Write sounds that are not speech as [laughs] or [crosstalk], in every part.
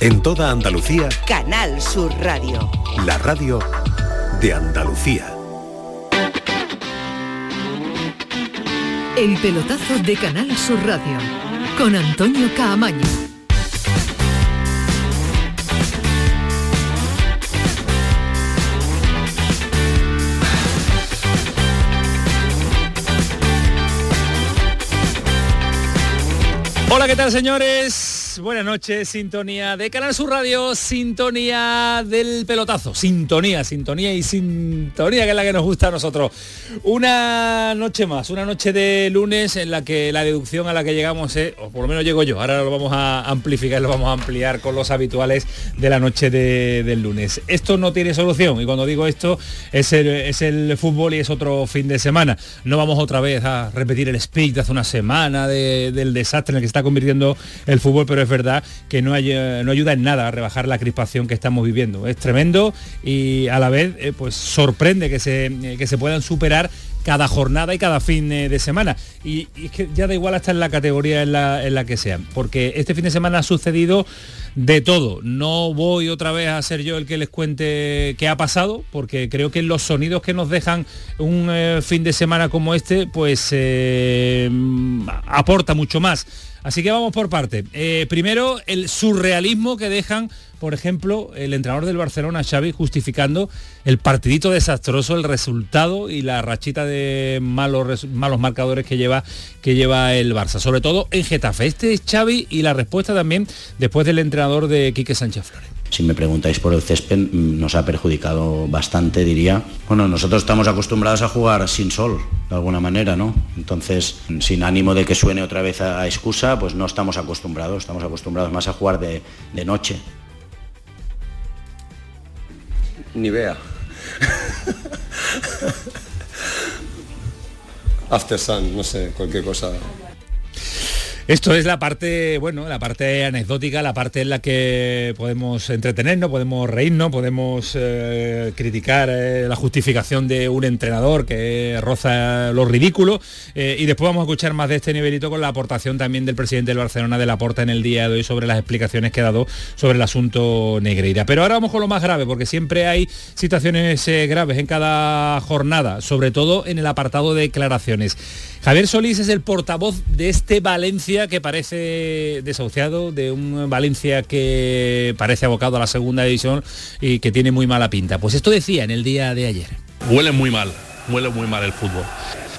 En toda Andalucía, Canal Sur Radio. la radio de Andalucía. El pelotazo de Canal Sur Radio con Antonio Caamaño. Hola, ¿qué tal señores? Buenas noches, sintonía de Canal Sur Radio, sintonía del pelotazo, sintonía, sintonía y sintonía que es la que nos gusta a nosotros. Una noche más, una noche de lunes en la que la deducción a la que llegamos es, o por lo menos llego yo, ahora lo vamos a amplificar, lo vamos a ampliar con los habituales de la noche de- del lunes. Esto no tiene solución y cuando digo esto es el, es el fútbol y es otro fin de semana. No vamos otra vez a repetir el speech de hace una semana de- del desastre en el que está convirtiendo el fútbol, pero es verdad que no, hay- no ayuda en nada a rebajar la crispación que estamos viviendo. Es tremendo y a la vez eh, pues sorprende que se, eh, que se puedan superar cada jornada y cada fin eh, de semana. Y, es que ya da igual hasta en la categoría en la, en la que sea, porque este fin de semana ha sucedido de todo. No voy otra vez a ser yo el que les cuente qué ha pasado, porque creo que los sonidos que nos dejan un fin de semana como este, pues aporta mucho más. Así que vamos por parte. Eh, primero, el surrealismo que dejan, por ejemplo, el entrenador del Barcelona, Xavi, justificando el partidito desastroso, el resultado y la rachita de malos, malos marcadores que lleva, que lleva el Barça, sobre todo en Getafe. Este es Xavi y la respuesta también después del entrenador de Quique Sánchez Flores. Si me preguntáis por el césped, mm, nos ha perjudicado bastante, diría. Bueno, nosotros estamos acostumbrados a jugar sin sol, de alguna manera, ¿no? Entonces, sin ánimo de que suene otra vez a, a excusa, pues no estamos acostumbrados, estamos acostumbrados más a jugar de, de noche. Ni vea. [laughs] After Sun, no sé, cualquier cosa. Esto es la parte, bueno, la parte anecdótica, la parte en la que podemos entretenernos, podemos reírnos, podemos eh, criticar eh, la justificación de un entrenador que roza lo ridículo eh, y después vamos a escuchar más de este nivelito con la aportación también del presidente del Barcelona de la Porta en el día de hoy sobre las explicaciones que ha dado sobre el asunto Negreira. Pero ahora vamos con lo más grave, porque siempre hay situaciones graves en cada jornada, sobre todo en el apartado de declaraciones. Javier Solís es el portavoz de este Valencia que parece desahuciado, de un Valencia que parece abocado a la segunda división y que tiene muy mala pinta. Pues esto decía en el día de ayer. Huele muy mal, huele muy mal el fútbol.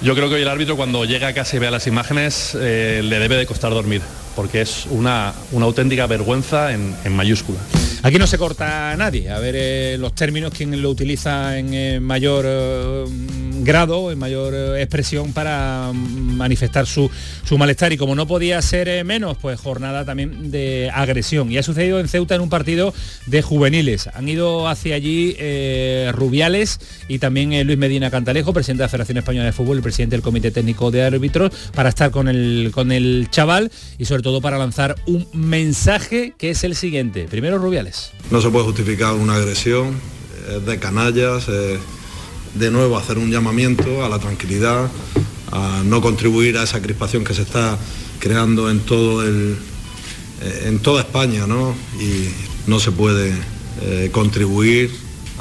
Yo creo que hoy el árbitro cuando llega a casa y vea las imágenes eh, le debe de costar dormir, porque es una, auténtica vergüenza en, en mayúscula. Aquí no se corta a nadie, a ver eh, los términos, quién lo utiliza en eh, mayor eh, grado, en mayor expresión para mm, manifestar su, su malestar. Y como no podía ser menos, pues jornada también de agresión. Y ha sucedido en Ceuta en un partido de juveniles. Han ido hacia allí Rubiales y también Luis Medina Cantalejo, presidente de la Federación Española de Fútbol y presidente del Comité Técnico de Árbitros, para estar con el, con el chaval y sobre todo para lanzar un mensaje que es el siguiente. Primero Rubiales. No se puede justificar una agresión, es de canallas, eh, de nuevo hacer un llamamiento a la tranquilidad, a no contribuir a esa crispación que se está creando en todo el eh, en toda España, ¿no? Y no se puede eh, contribuir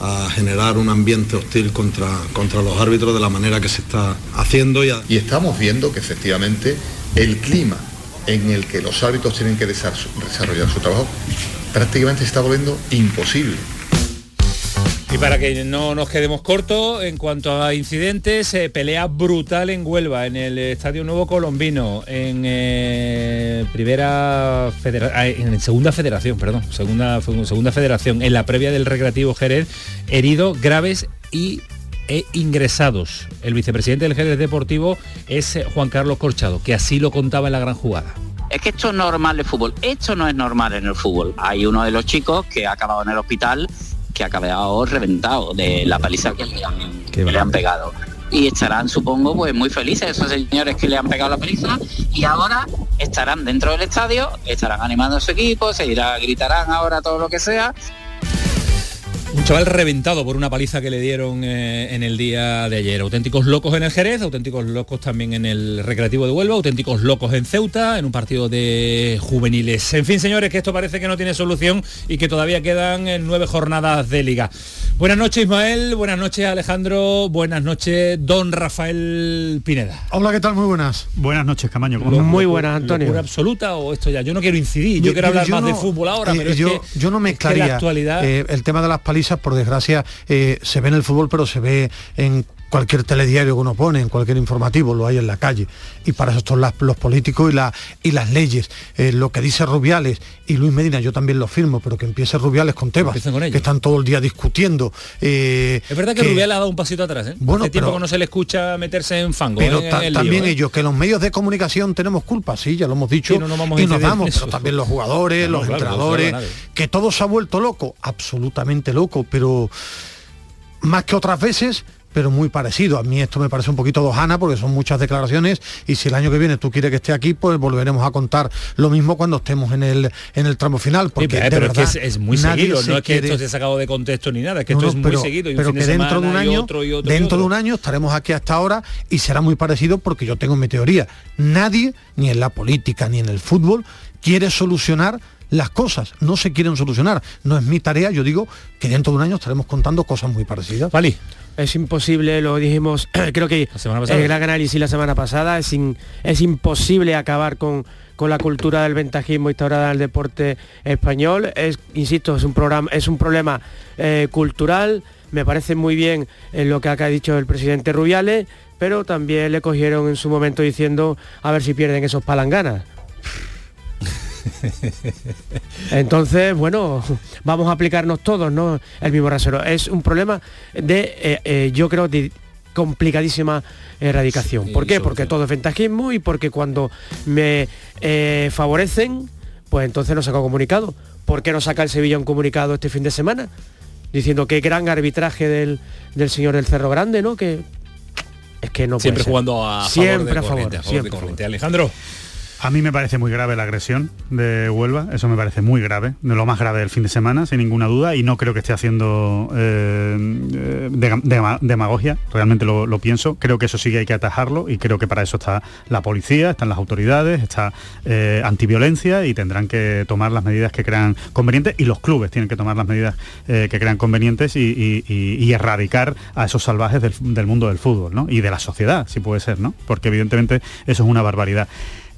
a generar un ambiente hostil contra, contra los árbitros de la manera que se está haciendo y, a- Y estamos viendo que efectivamente el clima en el que los árbitros tienen que desa- desarrollar su trabajo prácticamente se está volviendo imposible. Y para que no nos quedemos cortos, en cuanto a incidentes, eh, pelea brutal en Huelva, en el Estadio Nuevo Colombino, en eh, primera federa- ah, en segunda federación, perdón, segunda, segunda federación, en la previa del Recreativo Jerez, heridos graves y e ingresados. El vicepresidente del Jerez Deportivo es eh, Juan Carlos Corchado, que así lo contaba en la gran jugada. Es que esto es normal el fútbol. Esto no es normal en el fútbol. Hay uno de los chicos que ha acabado en el hospital, que ha acabado reventado de la paliza que le han, que le han pegado. Y estarán, supongo, pues muy felices esos señores que le han pegado la paliza y ahora estarán dentro del estadio, estarán animando a su equipo, se irá, gritarán ahora todo lo que sea Un chaval reventado por una paliza que le dieron eh, en el día de ayer. Auténticos locos en el Jerez, auténticos locos también en el Recreativo de Huelva, auténticos locos en Ceuta, en un partido de juveniles. En fin, señores, que esto parece que no tiene solución y que todavía quedan eh, nueve jornadas de liga. Buenas noches, Ismael. Buenas noches, Alejandro. Buenas noches, don Rafael Pineda. Hola, ¿qué tal? Muy buenas. Buenas noches, Camaño. ¿cómo Muy buenas, Antonio. ¿Locura absoluta o esto ya? Yo no quiero incidir, yo, quiero hablar más de fútbol ahora, eh, pero es yo, que, yo no es que mezclaría la actualidad... eh, el tema de las palizas, por desgracia, eh, se ve en el fútbol, pero se ve en cualquier telediario que uno pone, en cualquier informativo, lo hay en la calle. Y para eso están las- los políticos y, la, y las leyes. Eh, lo que dice Rubiales y Luis Medina, yo también lo firmo, pero que empiece Rubiales con Tebas, con que están todo el día discutiendo. eh, Es verdad que, Rubiales ha dado un pasito atrás, ¿eh? Bueno, Hace tiempo pero- que no se le escucha meterse en fango. Pero ¿eh? en ta- el lío, también ellos, que los medios de comunicación tenemos culpa, sí, ya lo hemos dicho, Sí, no nos vamos a y nos damos, pero también los jugadores, No, no, los claro, entrenadores, que todo se ha vuelto loco, absolutamente loco, pero más que otras veces, pero muy parecido. A mí esto me parece un poquito dojana porque son muchas declaraciones y si el año que viene tú quieres que esté aquí, pues volveremos a contar lo mismo cuando estemos en el en el tramo final. Sí, Porque pero, de pero es que verdad, es, es muy seguido, se no es que quiere- esto se ha sacado de contexto ni nada, es que no, esto no, es muy seguido y pero que de dentro de un y año, otro y otro y dentro de un año estaremos aquí hasta ahora y será muy parecido porque yo tengo mi teoría. Nadie, ni en la política ni en el fútbol, quiere solucionar las cosas. No se quieren solucionar. No es mi tarea. Yo digo que dentro de un año estaremos contando cosas muy parecidas. Vale. Es imposible, lo dijimos, [clears throat] creo que el gran análisis la semana pasada, es, in- es imposible acabar con, con la cultura del ventajismo instaurada en el deporte español. Es, insisto, es un programa, es un problema eh, cultural. Me parece muy bien eh, lo que acá ha dicho el presidente Rubiales, pero también le cogieron en su momento diciendo a ver si pierden esos palanganas. [laughs] [laughs] Entonces, bueno, vamos a aplicarnos todos, ¿no? El mismo rasero. Es un problema de, eh, eh, yo creo, de complicadísima erradicación. Sí, ¿Por qué? Porque todo es ventajismo y porque cuando me eh, favorecen, pues entonces no saco comunicado. ¿Por qué no saca el Sevilla un comunicado este fin de semana? Diciendo qué gran arbitraje del, del señor del Cerro Grande, ¿no? Que es que no puede Siempre ser. jugando a siempre favor de a favor, corriente, a favor siempre de corriente. Alejandro. A mí me parece muy grave la agresión de Huelva, eso me parece muy grave, de lo más grave del fin de semana, sin ninguna duda, y no creo que esté haciendo eh, eh, demagogia, realmente lo, pienso, creo que eso sí que hay que atajarlo y creo que para eso está la policía, están las autoridades, está eh, antiviolencia y tendrán que tomar las medidas que crean convenientes y los clubes tienen que tomar las medidas que crean convenientes y erradicar a esos salvajes del, del mundo del fútbol ¿no? y de la sociedad, si puede ser, ¿no? porque evidentemente eso es una barbaridad.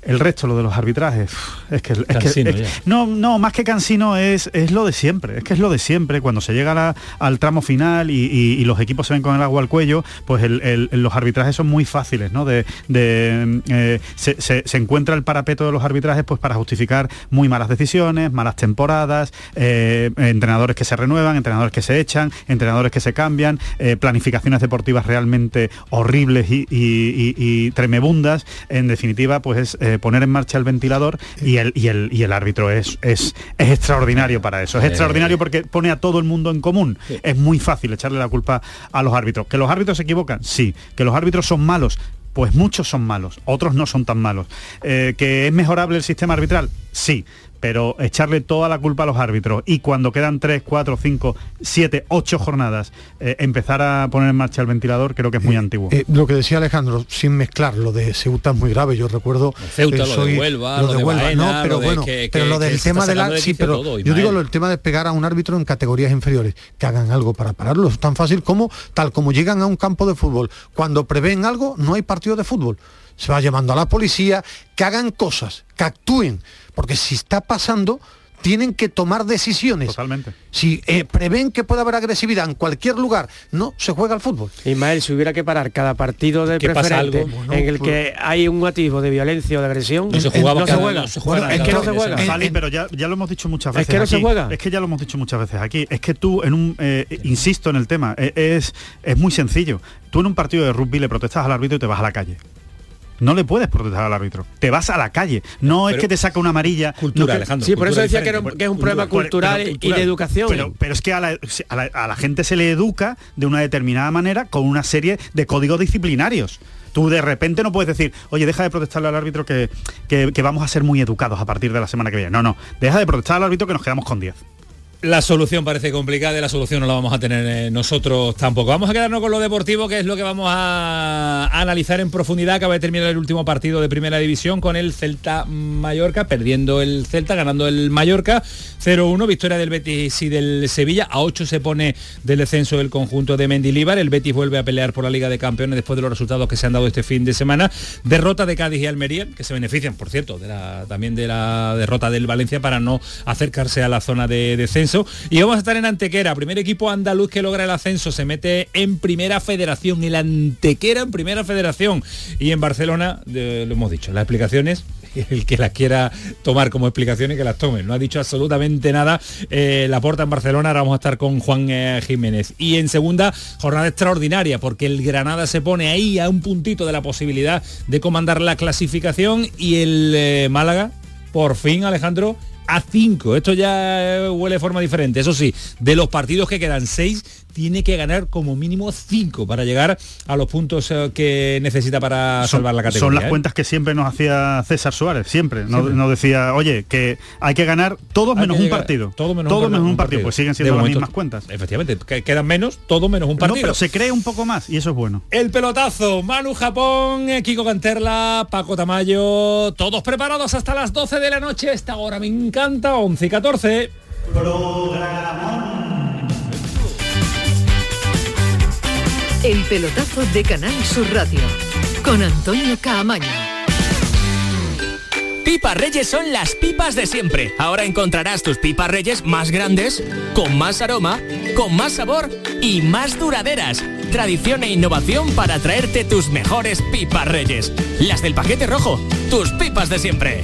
El resto, lo de los arbitrajes, es que... Es que- Cansino es- ya. no, no, más que cansino es, es lo de siempre, es que es lo de siempre. Cuando se llega la- al tramo final y, y- y los equipos se ven con el agua al cuello, pues el- el- los arbitrajes son muy fáciles, ¿no? De, de, eh, se, se- se encuentra el parapeto de los arbitrajes pues para justificar muy malas decisiones, malas temporadas, eh, entrenadores que se renuevan, entrenadores que se echan, entrenadores que se cambian, eh, planificaciones deportivas realmente horribles y, y- y- y tremebundas. En definitiva, pues es eh, poner en marcha el ventilador y el, y el, y el árbitro es, es, es extraordinario para eso. Es extraordinario porque pone a todo el mundo en común. Es muy fácil echarle la culpa a los árbitros. ¿Que los árbitros se equivocan? Sí. ¿Que los árbitros son malos? Pues muchos son malos, otros no son tan malos. Eh, ¿Que es mejorable el sistema arbitral? Sí. Pero echarle toda la culpa a los árbitros y cuando quedan 3, 4, 5, 7, 8 jornadas, eh, empezar a poner en marcha el ventilador creo que es muy antiguo. Eh, lo que decía Alejandro, sin mezclar, lo de Ceuta es muy grave. Yo recuerdo Ceuta, eh, lo de soy- Huelva, lo de Baena, no, pero lo bueno, que- pero que- lo del tema de la, sí, pero todo, yo digo lo, el tema de pegar a un árbitro en categorías inferiores, que hagan algo para pararlo. Es tan fácil como tal como llegan a un campo de fútbol, cuando prevén algo, no hay partido de fútbol. Se va llamando a la policía, que hagan cosas, que actúen, porque si está pasando tienen que tomar decisiones. Totalmente. Si eh, prevén que puede haber agresividad en cualquier lugar, no se juega al fútbol. Ismael, si hubiera que parar cada partido de ¿Qué pasa preferente? Bueno, en el pues- que hay un atisbo de violencia o de agresión, No se jugaba no se juega. no se juega Bueno, es que no se juega. pero ya, ya lo hemos dicho muchas Es veces. que no se juega. Es que ya lo hemos dicho muchas veces aquí. Es que tú en un eh, insisto en el tema, eh, es, es muy sencillo. Tú en un partido de rugby le protestas al árbitro y te vas a la calle. No le puedes protestar al árbitro. Te vas a la calle. No es que te saca una amarilla. Cultura, no que- Alejandro. Sí, por eso decía que, era- diferente. que es un problema Cultura, cultural pero- y cultural. de educación. Pero, pero es que a la, a la- a la gente se le educa de una determinada manera con una serie de códigos disciplinarios. Tú de repente no puedes decir, oye, deja de protestarle al árbitro que, que- que vamos a ser muy educados a partir de la semana que viene. No, no, deja de protestar al árbitro que nos quedamos con 10. La solución parece complicada y la solución no la vamos a tener eh, nosotros tampoco. Vamos a quedarnos con lo deportivo, que es lo que vamos a, analizar en profundidad. Acaba de terminar el último partido de primera división con el Celta Mallorca, perdiendo el Celta, ganando el Mallorca. 0-1, victoria del Betis y del Sevilla. A 8 se pone del descenso del conjunto de Mendilíbar. El Betis vuelve a pelear por la Liga de Campeones después de los resultados que se han dado este fin de semana. Derrota de Cádiz y Almería, que se benefician, por cierto, también de la derrota del Valencia para no acercarse a la zona de descenso y vamos a estar en Antequera, primer equipo andaluz que logra el ascenso, se mete en primera federación, el Antequera en primera federación. Y en Barcelona, lo hemos dicho, las explicaciones [laughs] el que las quiera tomar como explicaciones que las tome. No ha dicho absolutamente nada eh, la porta en Barcelona. Ahora vamos a estar con Juan eh, Jiménez. Y en segunda, jornada extraordinaria, porque el Granada se pone ahí a un puntito de la posibilidad de comandar la clasificación y el eh, Málaga, por fin, Alejandro, a 5. Esto ya huele de forma diferente. Eso sí, de los partidos que quedan 6, tiene que ganar como mínimo 5 para llegar a los puntos eh, que necesita para salvar la categoría. Son las ¿eh? cuentas que siempre nos hacía César Suárez, siempre. Nos, decía, oye, que hay que ganar todos menos un partido. Todo menos, un, partido. Pues siguen siendo las mismas cuentas. Efectivamente, quedan menos, todo menos un partido. pero se cree un poco más y eso es bueno. El pelotazo, Manu Japón, eh, Kiko Canterla, Paco Tamayo, todos preparados hasta las 12 de la noche. Esta hora me encanta, 11 y 14. El pelotazo de Canal Sur Radio con Antonio Caamaño. Pipas Reyes son las pipas de siempre. Ahora encontrarás tus pipas Reyes más grandes, con más aroma, con más sabor y más duraderas. Tradición e innovación para traerte tus mejores pipas Reyes. Las del paquete rojo, tus pipas de siempre.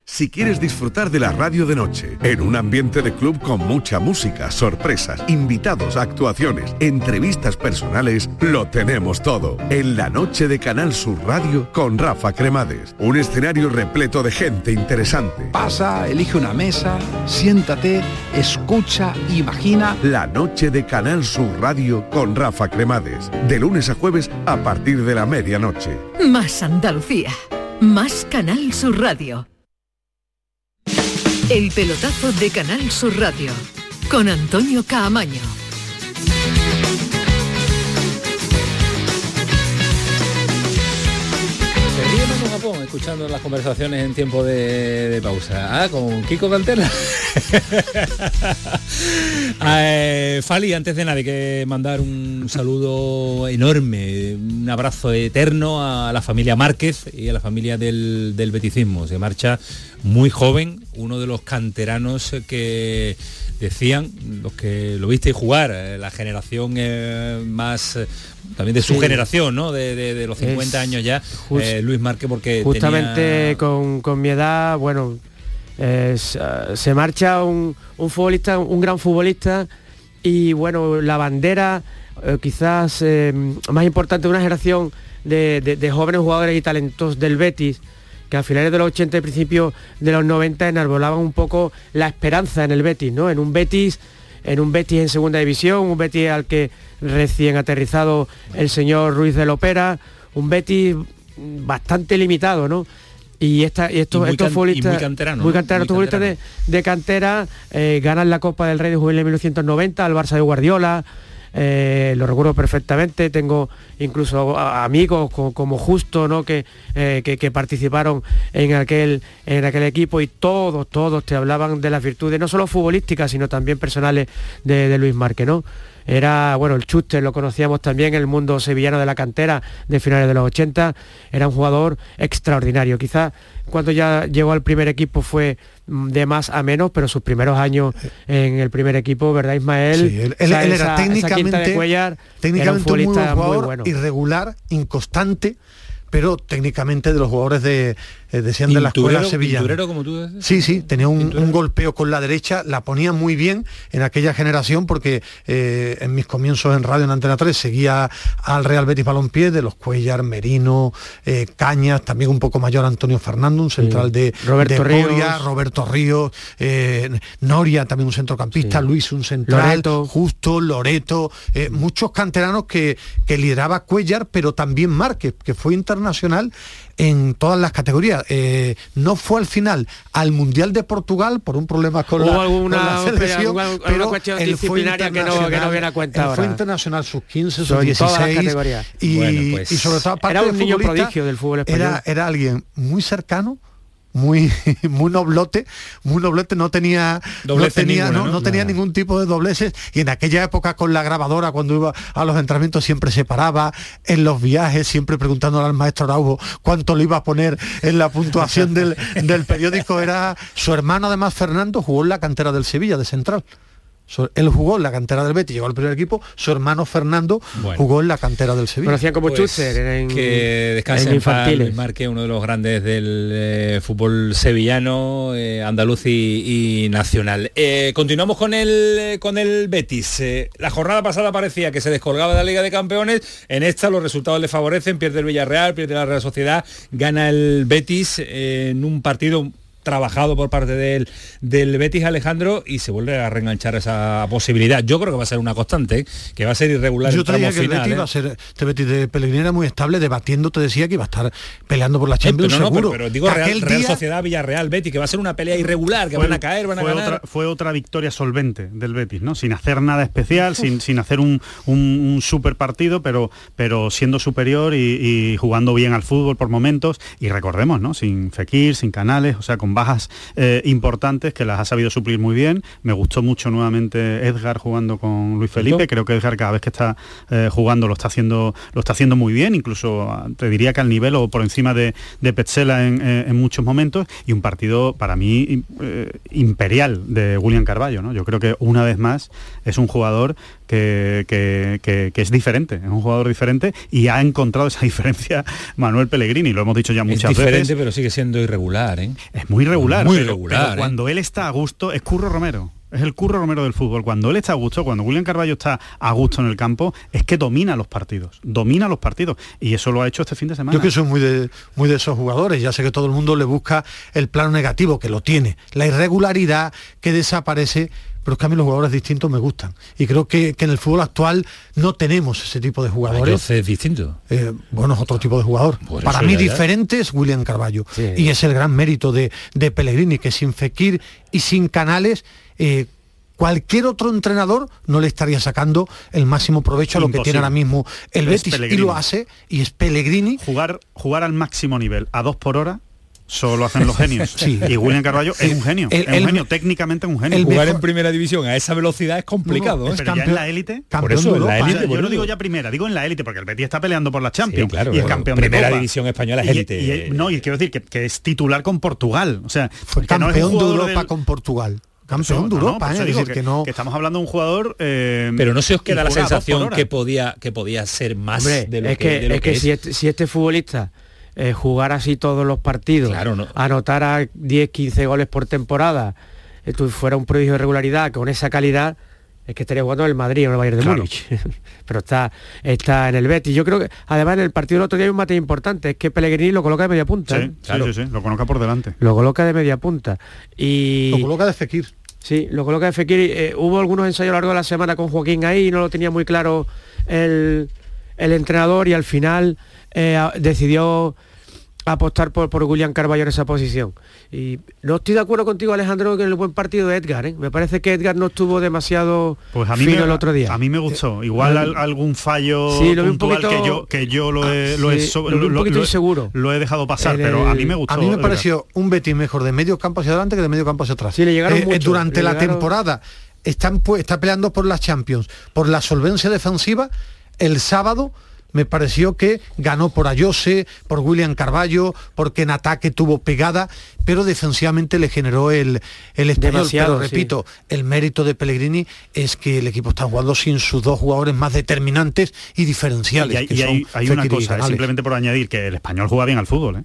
Si quieres disfrutar de la radio de noche, en un ambiente de club con mucha música, sorpresas, invitados, actuaciones, entrevistas personales, lo tenemos todo. En la noche de Canal Sur Radio con Rafa Cremades. Un escenario repleto de gente interesante. Pasa, elige una mesa, siéntate, escucha, imagina. La noche de Canal Sur Radio con Rafa Cremades. De lunes a jueves a partir de la medianoche. Más Andalucía. Más Canal Sur Radio. El pelotazo de Canal Sur Radio con Antonio Caamaño. Seguimos en Japón escuchando las conversaciones en tiempo de, de pausa. Ah, con Kiko Cantera. [laughs] eh, Fali, antes de nada, hay que mandar un saludo enorme, un abrazo eterno a la familia Márquez y a la familia del, del beticismo. Se marcha muy joven, uno de los canteranos que decían, los que lo visteis jugar, eh, la generación eh, más eh, también de su Sí. generación, ¿no? De, de- de los 50 Es años ya, just- eh, Luis Márquez, porque Justamente tenía- con, con mi edad, bueno, ah, se marcha un, un futbolista, un gran futbolista y bueno, la bandera eh, quizás eh, más importante de una generación de, de- de jóvenes jugadores y talentos del Betis que a finales de los 80 y principios de los 90 enarbolaban un poco la esperanza en el Betis, ¿no? En un Betis en un Betis en segunda división, un Betis al que recién aterrizado el señor Ruiz de Lopera, un Betis bastante limitado, ¿no? Y, esta, y estos, Y muy estos can- y futbolistas, muy canterano, muy ¿no? canteranos, Muy futbolistas de, de cantera eh, ganan la Copa del Rey de Juvenil en 1990 al Barça de Guardiola, eh, lo recuerdo perfectamente, tengo incluso amigos co- como Justo, ¿no? Que, eh, que, que participaron en aquel, en aquel equipo y todos, todos te hablaban de las virtudes, no solo futbolísticas, sino también personales de, de Luis Márquez, ¿no? Era, bueno, el Chuster lo conocíamos también el mundo sevillano de la cantera de finales de los 80, era un jugador extraordinario. Quizás cuando ya llegó al primer equipo fue mm, de más a menos, pero sus primeros años en el primer equipo, ¿verdad, Ismael? Sí, él, esa- era técnicamente, era un muy buen muy jugador, bueno. irregular, inconstante, pero técnicamente de los jugadores de, eh, decían de la escuela sevillana. pinturero, como tú. Sí, sí, tenía un, un golpeo con la derecha, la ponía muy bien en aquella generación porque eh, en mis comienzos en radio en Antena 3 seguía al Real Betis Balompié, de los Cuellar, Merino, eh, Cañas, también un poco mayor Antonio Fernando, un central de, Roberto de Ríos. Roberto Ríos, Noria, también un centrocampista, Luis un central, Loreto. Justo, Loreto, muchos canteranos que, que lideraba Cuellar, pero también Márquez, que fue internacional en todas las categorías. Eh, no fue al final al Mundial de Portugal por un problema con, la, alguna- con la selección, alguna- alguna pero cuestión él fue disciplinaria que no- que no internacional- viene a cuenta él fue ahora. internacional sus 15, sus Son todas las 16 categorías. y, Bueno, pues, y sobre todo aparte era un niño prodigio del fútbol español. Era, era alguien muy cercano muy [laughs] muy noblote muy noblete no tenía no tenía ninguna, no, tenía ningún tipo de dobleces. Y en aquella época con la grabadora cuando iba a los entrenamientos siempre se paraba en los viajes siempre preguntándole al maestro Araujo cuánto le iba a poner en la puntuación del, [laughs] del periódico. Era su hermano además Fernando jugó en la cantera del Sevilla de central él jugó en la cantera del Betis llegó al primer equipo su hermano Fernando Bueno. jugó en la cantera del Sevilla Conocían como Pues, en, que descanse en infantiles. Marque, uno de los grandes del eh, fútbol sevillano, eh, andaluz y, y nacional. Eh, continuamos con el eh, con el Betis. Eh, la jornada pasada parecía que se descolgaba de la Liga de Campeones. En esta los resultados le favorecen. Pierde el Villarreal, pierde la Real Sociedad, gana el Betis eh, en un partido trabajado por parte del, del Betis Alejandro y se vuelve a reenganchar esa posibilidad. Yo creo que va a ser una constante, ¿eh? que va a ser irregular Yo el te tramo diría que el final, Betis ¿eh? iba a ser, este Betis de Pellegrini era muy estable, debatiendo, te decía que iba a estar peleando por la Eh, Champions pero, no, seguro. pero, pero digo Real, Real día- Sociedad Villarreal Betis que va a ser una pelea irregular que Fue- van a caer van a fue ganar otra, fue otra victoria solvente del Betis, ¿no? Sin hacer nada especial, sin, sin hacer un, un, un super partido, pero, pero siendo superior y, y jugando bien al fútbol por momentos. Y recordemos, ¿no? Sin Fekir, sin Canales, o sea, con bajas eh, importantes que las ha sabido suplir muy bien. Me gustó mucho nuevamente Edgar jugando con Luis Felipe. Creo que Edgar cada vez que está eh, jugando lo está haciendo lo está haciendo muy bien, incluso ah, te diría que al nivel o por encima de, de Petzela en, eh, en muchos momentos. Y un partido para mí eh, imperial de William Carballo. ¿no? Yo creo que una vez más es un jugador que, que- que- que es diferente, es un jugador diferente y ha encontrado esa [laughs] diferencia Manuel Pellegrini, lo hemos dicho ya es muchas diferente veces. pero sigue siendo irregular ¿eh? Es muy regular. Muy pero- regular, pero ¿eh? cuando él está a gusto, es Curro Romero. Es el Curro Romero del fútbol. Cuando él está a gusto, cuando William Carballo está a gusto en el campo, es que domina los partidos. Domina los partidos. Y eso lo ha hecho este fin de semana. Yo que soy muy de, muy de esos jugadores, ya sé que todo el mundo le busca el plano negativo, que lo tiene, la irregularidad que desaparece, pero es que a mí los jugadores distintos me gustan. Y creo que, que en el fútbol actual no tenemos ese tipo de jugadores. Entonces es distinto Eh, bueno, es otro tipo de jugador. Por Para mí ya, ya. diferente es William Carballo. Y es el gran mérito de, de Pellegrini, que sin Fekir y sin Canales, eh, cualquier otro entrenador no le estaría sacando el máximo provecho a lo que tiene ahora mismo el Es Betis. Y lo hace, y es Pellegrini. Jugar, jugar al máximo nivel a dos por hora solo hacen los genios. [laughs] Sí. Y William Carballo es un genio. El- es un el- genio, técnicamente es un genio. el jugar mejor- en primera división a esa velocidad es complicado No, no, ¿eh? pero ya en la élite. por campeón eso de en la élite yo no digo ya primera, digo en la élite, porque el Betis está peleando por la Champions Sí, claro, y es campeón Primera de Copa. división española es élite. y- no, y quiero decir que, que es titular con Portugal. O sea, Fue que no es un campeón de Europa del- con Portugal. Por Campeón de no, no, Europa, por ¿eh? digo decir, que, no. que estamos hablando de un jugador. eh, pero no se os queda la sensación que podía que podía ser más Hombre, de lo es que, que, de lo es que es. si, este, si este futbolista eh, jugara así todos los partidos, Claro, no. anotara 10, 15 goles por temporada, esto fuera un prodigio de regularidad con esa calidad, es que estaría jugando en el Madrid o en el Bayern de Claro. Múnich. [laughs] Pero está, está en el Betis. Yo creo que además en el partido del otro día hay un mate importante, es que Pellegrini lo coloca de media punta. Sí, ¿eh? sí, sí, sí, lo coloca por delante. Lo coloca de media punta. Y Lo coloca de Fekir. Sí, lo coloca de Fekir. Eh, hubo algunos ensayos a lo largo de la semana con Joaquín ahí y no lo tenía muy claro el, el entrenador y al final eh, decidió apostar por, por William Carballo en esa posición. Y no estoy de acuerdo contigo, Alejandro, que en el buen partido de Edgar. ¿eh? Me parece que Edgar no estuvo demasiado Pues a mí, fino me, el otro día. a mí me gustó. Igual al- algún fallo Sí, lo puntual poquito- que yo que yo lo he, lo he Sí, lo inseguro. lo he dejado pasar, pero a mí me gustó. A mí me Edgar. pareció un Betis mejor de medio campo hacia adelante que de medio campo hacia atrás. Sí, le llegaron Eh, eh, mucho, durante le la llegaron- temporada están está peleando por las Champions, por la solvencia defensiva. El sábado me pareció que ganó por Ayose, por William Carballo, porque en ataque tuvo pegada, pero defensivamente le generó el, el español. Demasiado, pero sí. repito, el mérito de Pellegrini es que el equipo está jugando sin sus dos jugadores más determinantes y diferenciales. Y hay, que y son hay- hay una cosa, simplemente por añadir, que el español juega bien al fútbol. ¿eh?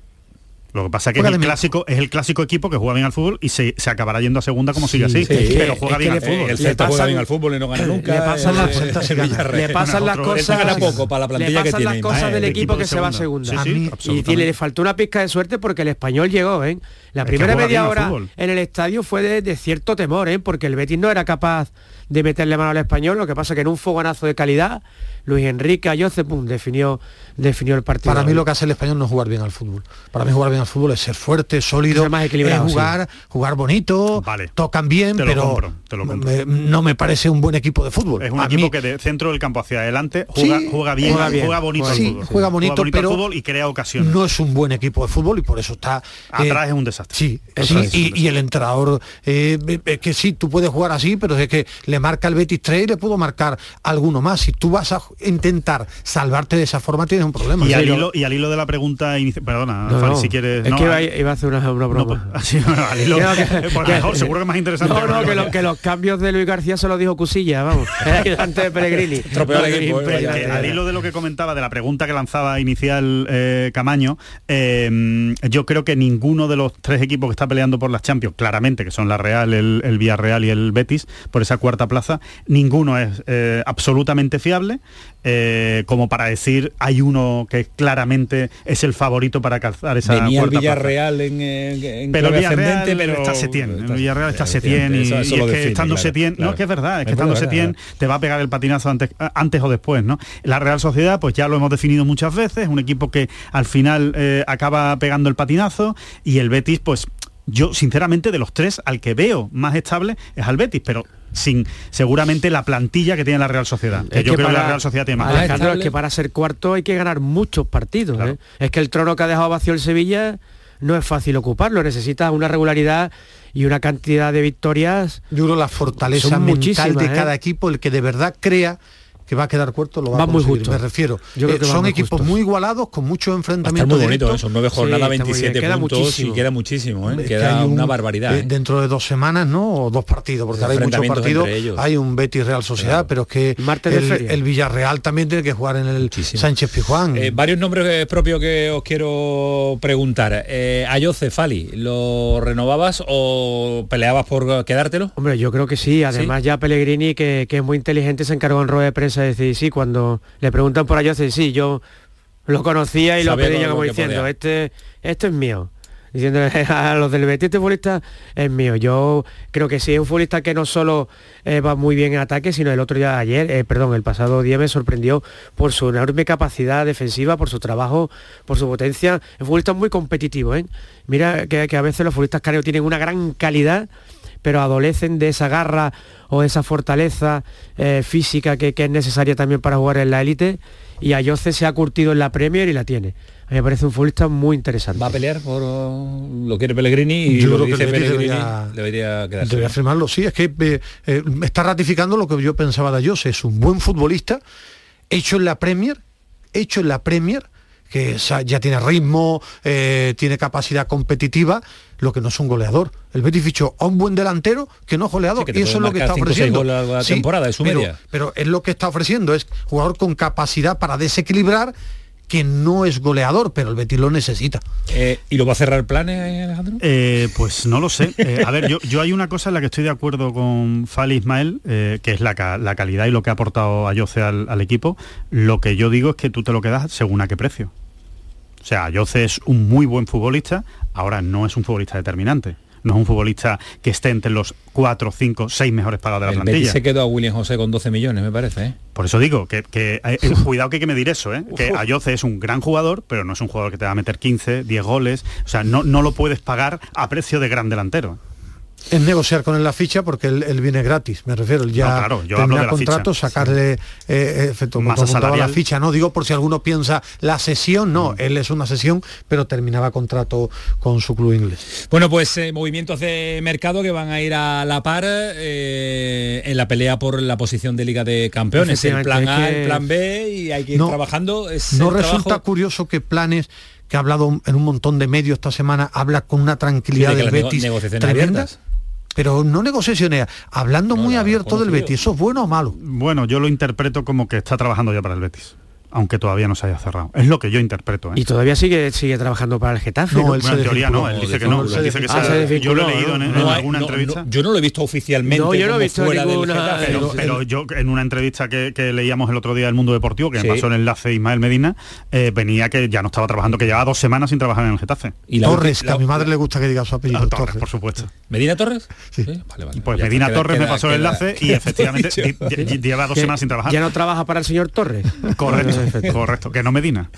Lo que pasa es que es el, clásico, es el clásico equipo que juega bien al fútbol y se, se acabará yendo a segunda como sigue así. sí. pero juega bien al fútbol. el Celta juega bien al fútbol y no gana nunca. Le pasan las- el gana. Villarreal. Le pasan las cosas gana poco para la le plantilla que pasan tiene. las cosas Ismael. del el equipo, que se va a segunda. segunda. Sí, sí, y le faltó una pizca de suerte porque el español llegó, ¿eh? La primera media hora en el estadio fue de, de cierto temor, ¿eh? Porque el Betis no era capaz de meterle mano al español, lo que pasa que en un fogonazo de calidad, Luis Enrique Ayoce, pum, definió, definió el partido. Para mí lo que hace el español no es jugar bien al fútbol. Para mí jugar bien al fútbol es ser fuerte, sólido, Ser más equilibrado, es jugar, jugar bonito, tocan bien, Te lo pero compro, te lo compro. me- no me parece un buen equipo de fútbol. Es un A equipo mí- que de centro del campo hacia adelante juega, Sí, juega bien, juega juega, bonito al fútbol. juega bonito, pero fútbol y crea ocasiones. no es un buen equipo de fútbol y por eso está Atrás eh, es un desastre. Sí, Atrás sí, es un y, y el entrenador eh, es que sí, tú puedes jugar así, pero es que le marca el Betis 3 y le puedo marcar alguno más. Si tú vas a intentar salvarte de esa forma, tienes un problema. Y al, hilo, y al hilo de la pregunta inicial, perdona, No, Fali, no, si quieres. Es no, que iba, a hacer una, una broma. así, [laughs] bueno, al hilo, [laughs] que- [laughs] pues que- mejor, seguro que más interesante. No, no, que, lo- que los cambios de Luis García se los dijo Cusilla, vamos. Era ayudante de Pellegrini. Tropeó al equipo, Impresionante. que al hilo de lo que comentaba, de la pregunta que lanzaba inicial eh, Camaño, eh, yo creo que ninguno de los tres equipos que está peleando por las Champions, claramente, que son la Real, el, el Villarreal y el Betis, por esa cuarta plaza, ninguno es eh, absolutamente fiable, eh, como para decir hay uno que claramente es el favorito para calzar esa Venía el plaza. Villarreal en, eh, en Pero el clave Villarreal pero está Setién, el está- Villarreal está Setién, y, eso- eso y es que estando claro, Setién, claro. no es que es verdad, es que Es estando Setién verdad. te va a pegar el patinazo antes, antes o después, ¿no? La Real Sociedad, pues ya lo hemos definido muchas veces, un equipo que al final eh, acaba pegando el patinazo y el Betis, pues yo sinceramente de los tres al que veo más estable es al Betis, pero sin seguramente la plantilla que tiene la Real Sociedad. Que yo que creo que la Real Sociedad tiene más. Alejandro, es que para ser cuarto hay que ganar muchos partidos. ¿eh? Es que el trono que ha dejado vacío el Sevilla no es fácil ocuparlo, necesita una regularidad y una cantidad de victorias. Yo creo la fortaleza mental de ¿eh? cada equipo, el que de verdad crea que va a quedar cuarto lo va, Va a muy justo. Me refiero. Yo creo Eh, que son muy equipos justos. muy igualados, con muchos enfrentamientos. muy bonito, son nueve jornadas, bien, 27 queda puntos muchísimo. y queda muchísimo, ¿eh? Que queda hay un- una barbaridad. eh, dentro de dos semanas, ¿no? O dos partidos, porque ahora hay muchos partidos. Hay un Betis Real Sociedad, pero es que Martes de el, el Villarreal también tiene que jugar en el Sánchez Pijuán. Eh, varios nombres propios que os quiero preguntar. Eh, Ayoce, Fali, ¿lo renovabas o peleabas por quedártelo? Hombre, yo creo que sí. Además ya Pellegrini, que, que es muy inteligente, se encargó en rueda de prensa de decir sí. Cuando le preguntan por Ayoce, sí, yo lo conocía y lo pedí yo como diciendo, podía. este, este es mío. Diciendo [laughs] a los del Betis, este futbolista es mío. Yo creo que sí, es un futbolista que no solo eh, va muy bien en ataque, sino el otro día ayer, eh, perdón, el pasado día me sorprendió por su enorme capacidad defensiva, por su trabajo, por su potencia. Es un futbolista muy competitivo, ¿eh? Mira que, que a veces los futbolistas careos tienen una gran calidad, pero adolecen de esa garra o esa fortaleza eh, física que, que es necesaria también para jugar en la élite. Y Ayoce se ha curtido en la Premier y la tiene. A mí me parece un futbolista muy interesante. Va a pelear por lo quiere Pellegrini y Yo lo creo que dice Pellegrini debería- debería, quedarse. Debería firmarlo, sí, es que eh, eh, está ratificando lo que yo pensaba de Ayose, es un buen futbolista, hecho en la Premier, hecho en la Premier, que ya tiene ritmo, eh, tiene capacidad competitiva, lo que no es un goleador. El Betis fichó a un buen delantero que no es goleador, Sí, y eso es lo que está ofreciendo. goles a la Sí, temporada, es su pero, media. pero es lo que está ofreciendo, es jugador con capacidad para desequilibrar, que no es goleador, pero el Betis lo necesita. Eh, ¿Y lo va a cerrar planes, Alejandro? Eh, pues no lo sé. Eh, a ver, yo, yo hay una cosa en la que estoy de acuerdo con Fali Ismael, eh, que es la, la calidad y lo que ha aportado Ayoce al, al equipo. Lo que yo digo es que tú te lo quedas según a qué precio. O sea, Ayoce es un muy buen futbolista, ahora no es un futbolista determinante. No es un futbolista que esté entre los 4, 5, 6 mejores pagados de la El plantilla. Betis se quedó a William José con 12 millones, me parece. ¿eh? Por eso digo que, que, eh, eh, cuidado que hay que medir eso, ¿eh? que Ayoce es un gran jugador, pero no es un jugador que te va a meter 15, 10 goles. O sea, no, no lo puedes pagar a precio de gran delantero. Es negociar con él la ficha porque él, él viene gratis, me refiero, él ya No, claro, yo termina de contrato, ficha, sacarle eh, eh, efecto, Masa como contaba la ficha, no digo por si alguno piensa la sesión, no, Mm. él es una sesión, pero terminaba contrato con su club inglés. Bueno, pues eh, movimientos de mercado que van a ir a la par eh, en la pelea por la posición de Liga de Campeones. El plan A, que- el plan B y hay que ir No, trabajando. Es ¿No resulta trabajo- curioso que planes que ha hablado en un montón de medios esta semana habla con una tranquilidad Sí, de del Betis negociaciones tremenda? abiertas. Pero no negociaciones, hablando muy abierto del Betis, ¿eso es bueno o malo? Bueno, yo lo interpreto como que está trabajando ya para el Betis. Aunque todavía no se haya cerrado. Es lo que yo interpreto. ¿eh? Y todavía sigue sigue trabajando para el Getafe. No, ¿no? él en teoría no, él dice que no, él dice que Ah, se- se yo lo he leído en, en No hay- alguna no, entrevista. no, yo no lo he visto oficialmente. No, yo no he visto fuera del ninguna- Getafe, pero, yo en una entrevista que, que leíamos el otro día del Mundo Deportivo, que Sí. me pasó el enlace Ismael Medina, eh, venía que ya no estaba trabajando, que llevaba dos semanas sin trabajar en el Getafe. Y la Torres, que a mi madre le gusta que diga su apellido. Ah, Torres, Torres. por supuesto. ¿Medina Torres? Sí. Vale, vale. Pues Medina Torres me pasó el enlace y [laughs] efectivamente lleva dos semanas sin trabajar. Ya no trabaja para el señor Torres. Correcto, [laughs] correcto, que no Medina.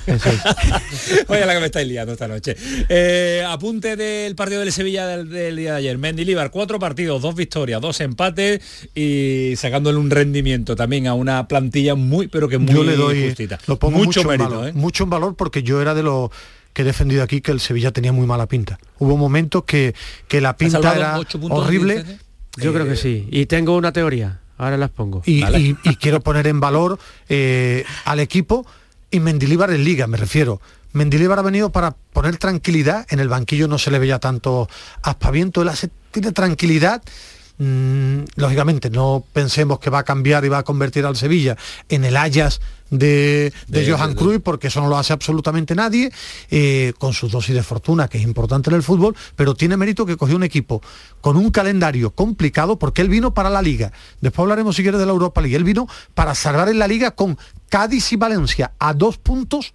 Vaya [laughs] la que me estáis liando esta noche. Eh, apunte del partido del Sevilla del, del día de ayer. Mendilibar, cuatro partidos, dos victorias, dos empates y sacándole un rendimiento también a una plantilla muy, pero que muy yo le doy justita. lo pongo mucho, mucho, mérito, valor, ¿eh? mucho en valor porque yo era de los que he defendido aquí que el Sevilla tenía muy mala pinta hubo momentos que, que la pinta era horrible dices, Yo creo que sí. Y tengo una teoría. Ahora las pongo. y, y- y quiero poner en valor eh, al equipo y Mendilibar en liga, me refiero. Mendilibar ha venido para poner tranquilidad, en el banquillo no se le veía tanto aspaviento, él hace- tiene tranquilidad. Mm, lógicamente no pensemos que va a cambiar y va a convertir al Sevilla en el Ayas de, de De- Johan de- Cruyff porque eso no lo hace absolutamente nadie eh, con sus dosis de fortuna que es importante en el fútbol pero tiene mérito que cogió un equipo con un calendario complicado porque él vino para la liga. Después hablaremos si quieres de la Europa League. Él vino para salvar en la liga con Cádiz y Valencia a dos puntos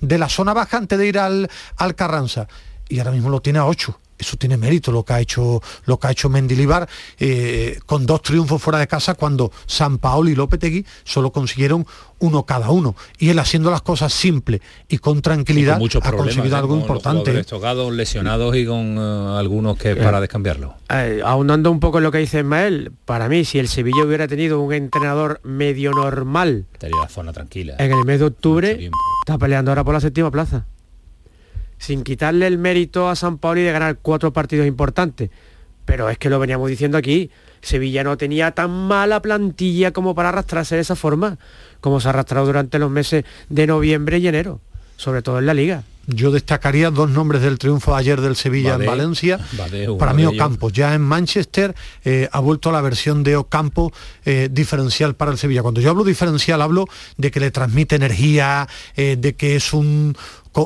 de la zona baja antes de ir al, al Carranza. Y ahora mismo lo tiene a 8 eso tiene mérito lo que ha hecho lo que ha hecho Mendilibar eh, con dos triunfos fuera de casa cuando San Paolo y Lopetegui solo consiguieron uno cada uno y él haciendo las cosas simple y con tranquilidad Con muchos ha problemas conseguido ¿eh? algo con los importante jugadores tocados, lesionados y con eh, algunos que para descambiarlo. Eh, aunando un poco en lo que dice Ismael, para mí, si el Sevilla hubiera tenido un entrenador medio normal Estaría la zona tranquila. en el mes de octubre, está peleando ahora por la séptima plaza. Sin quitarle el mérito a San Paolo y de ganar cuatro partidos importantes. Pero es que lo veníamos diciendo aquí, Sevilla no tenía tan mala plantilla como para arrastrarse de esa forma, como se ha arrastrado durante los meses de noviembre y enero, sobre todo en la liga. yo destacaría dos nombres del triunfo de ayer del Sevilla Badé, en Valencia. Badé, Para mí. Ocampo, ya en Manchester eh, ha vuelto a la versión de Ocampo eh, diferencial para el Sevilla. Cuando yo hablo diferencial hablo de que le transmite energía, eh, de que es un,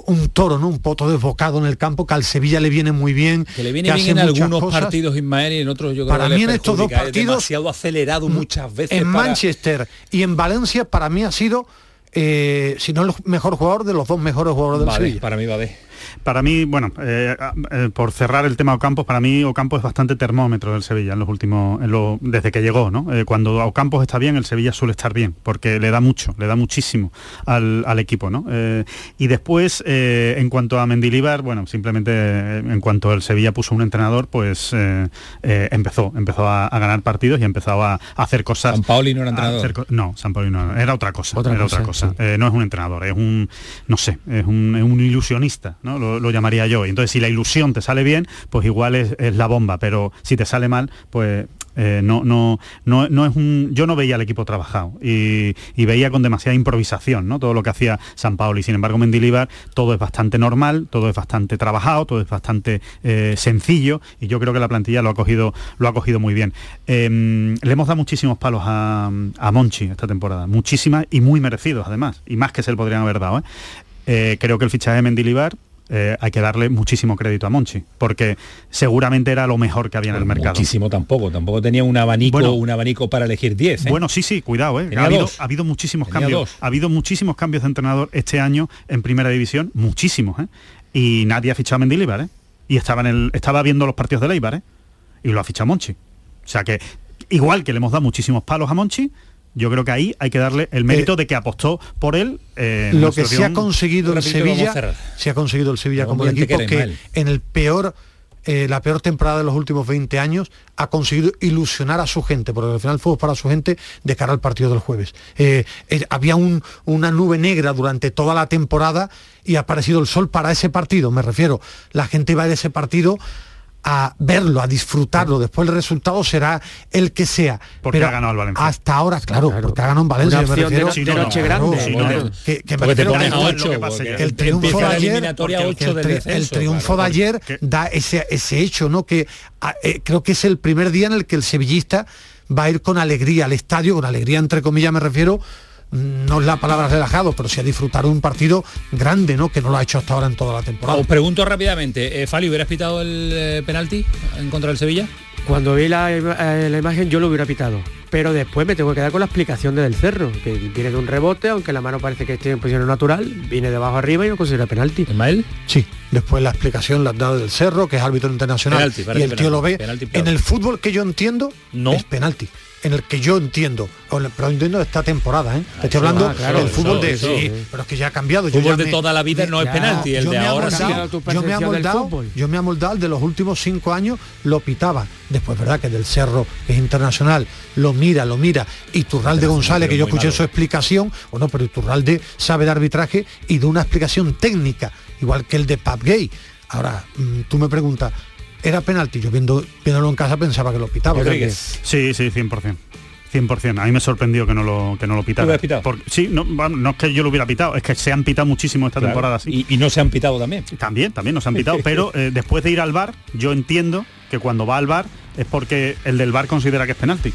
un toro, ¿no? un poto desbocado en el campo, que al Sevilla le viene muy bien. Que le viene que bien en algunos cosas. partidos Ismael y en otros yo creo Para que mí en estos dos es partidos, demasiado acelerado muchas veces En para- Manchester y en Valencia para mí ha sido, eh, si no el mejor jugador, de los dos mejores jugadores del Vale, Sevilla. para mí va de Para mí, bueno, eh, eh, por cerrar el tema Ocampos, para mí Ocampos es bastante termómetro del Sevilla en los últimos, en lo- desde que llegó, ¿no? Eh, cuando Ocampos está bien, el Sevilla suele estar bien, porque le da mucho, le da muchísimo al, al equipo, ¿no? Eh, y después, eh, en cuanto a Mendilibar, bueno, simplemente eh, en cuanto el Sevilla puso un entrenador, pues eh, eh, empezó, empezó a, a ganar partidos y empezó a, a hacer cosas. San Paoli no era entrenador. hacer no, San Paoli no, era otra cosa, Otra era cosa, otra cosa. sí. Eh, no es un entrenador, es un, no sé, es un, es un ilusionista, ¿no? Lo, llamaría yo. Entonces si la ilusión te sale bien, pues igual es, la bomba, pero si te sale mal, pues eh, no, no, no, no es un. Yo no veía al equipo trabajado y, veía con demasiada improvisación, ¿no? Todo lo que hacía San Paolo. Y sin embargo, Mendilibar, todo es bastante normal, todo es bastante trabajado, todo es bastante eh, sencillo, y yo creo que la plantilla lo ha cogido, lo ha cogido muy bien. Eh, le hemos dado muchísimos palos a, a Monchi esta temporada, muchísimas y muy merecidos además, y más que se le podrían haber dado. Eh, creo que el fichaje de Mendilibar eh, hay que darle muchísimo crédito a Monchi, porque seguramente era lo mejor que había en el mercado. Muchísimo tampoco, tampoco tenía un abanico, Bueno. un abanico para elegir 10. ¿eh? Bueno, sí, sí, cuidado, ¿eh? Ha habido, dos. ha habido muchísimos Tenía cambios. dos. Ha habido muchísimos cambios de entrenador este año en primera división, muchísimos, ¿eh? Y nadie ha fichado a Mendilibar, ¿eh? Y estaba en el, estaba viendo los partidos de Leibar, ¿eh? Y lo ha fichado Monchi. O sea que, igual que le hemos dado muchísimos palos a Monchi, yo creo que ahí hay que darle el mérito de que apostó por él. eh, en lo que sí ha conseguido a Sevilla, sí ha conseguido el Sevilla Como como el equipo que en el peor eh, la peor temporada de los últimos 20 años ha conseguido ilusionar a su gente, porque al final el fútbol para su gente de cara al partido del jueves. Eh, eh, había un- una nube negra durante toda la temporada y ha aparecido el sol para ese partido, me refiero. La gente va de ese partido a verlo, a disfrutarlo. Después el resultado será el que sea. Porque Pero ha ganado el Valencia. Hasta ahora, claro, porque ha ganado en Valencia. Una yo me opción de refiero- no- de Sí, no, noche no, grande. Claro, sí, no, claro. no. Que- que me Porque te refiero pones que- a es 8. lo que pasa, que el triunfo de ayer, eliminatoria que 8 el, del tri- descenso, el triunfo claro. de ayer porque- da ese, ese hecho, ¿no? Que a- eh, creo que es el primer día en el que el sevillista va a ir con alegría al estadio, con alegría entre comillas me refiero, no es la palabra relajado, pero sí a disfrutar de un partido grande, ¿no? Que no lo ha hecho hasta ahora en toda la temporada. Os pregunto rápidamente, eh, Fali, ¿hubieras pitado el eh, penalti en contra del Sevilla? Cuando vi la, eh, la imagen yo lo hubiera pitado, pero después me tengo que quedar con la explicación de del cerro, que viene de un rebote, aunque la mano parece que esté en posición natural, viene de abajo arriba y no considera penalti. ¿Ismael? Sí, después la explicación la has dado del cerro, que es árbitro internacional, Penalti, y el tío lo ve. penalti, en el fútbol que yo entiendo, No. es penalti. En el que yo entiendo, o en el- pero entiendo esta temporada, ¿eh? Te Estoy eso, hablando ah, claro, del fútbol eso, de eso. sí, pero es que ya ha cambiado. Yo Fútbol ya de toda la vida no es penalti, el yo de me ahora sí. amoldado- Yo me he amoldado, yo me he amoldado el de los últimos cinco años lo pitaba. Después, verdad, que del Cerro, que es internacional, lo mira, lo mira. Y Turralde González, que yo escuché malo. su explicación, bueno, pero Turralde sabe de arbitraje y de una explicación técnica, igual que el de Pap Gay. Ahora, mm, tú me preguntas, ¿era penalti? Yo viendo, viéndolo en casa pensaba que lo pitaba. Rodríguez. Sí, sí, 100%. 100%. A mí me sorprendió que no lo, que no lo pitara. hubieras pitado? Por- sí, no, no es que yo lo hubiera pitado, es que se han pitado muchísimo esta Claro. temporada así. Y, y no se han pitado también. También, también nos han pitado, [laughs] pero eh, después de ir al bar, yo entiendo que cuando va al bar es porque el del bar considera que es penalti.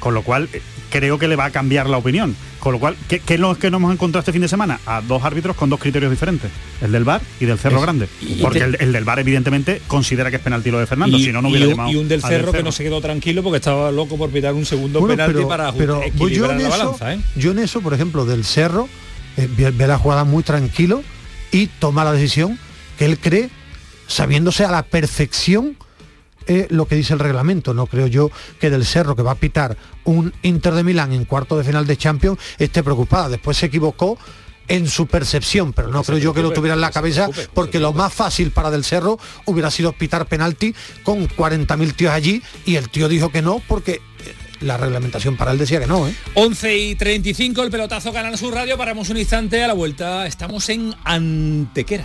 Con lo cual, eh, creo que le va a cambiar la opinión. Con lo cual, ¿qué, qué es lo que nos hemos encontrado este fin de semana? A dos árbitros con dos criterios diferentes. El del bar y del Cerro Es- Grande. y Porque te- el, el del bar, evidentemente, considera que es penalti lo de Fernando. y, si no, no y hubiera un, llamado y un del cerro que no se quedó tranquilo porque estaba loco por pitar un segundo Bueno, penalti pero, para pero yo en la eso, balanza, ¿eh? yo en eso, por ejemplo, del Cerro, eh, ve, ve la jugada muy tranquilo y toma la decisión que él cree, sabiéndose a la perfección eh, lo que dice el reglamento. No creo yo que del Cerro, que va a pitar un Inter de Milán en cuarto de final de Champions, esté preocupada. Después se equivocó en su percepción, pero no creo yo que lo tuviera en la cabeza, porque lo más fácil para Del Cerro hubiera sido pitar penalti con 40.000 tíos allí y el tío dijo que no porque eh, la reglamentación para él decía que no, ¿eh? 11 y 35, el pelotazo Canal Sur Radio. Paramos un instante a la vuelta. Estamos en Antequera.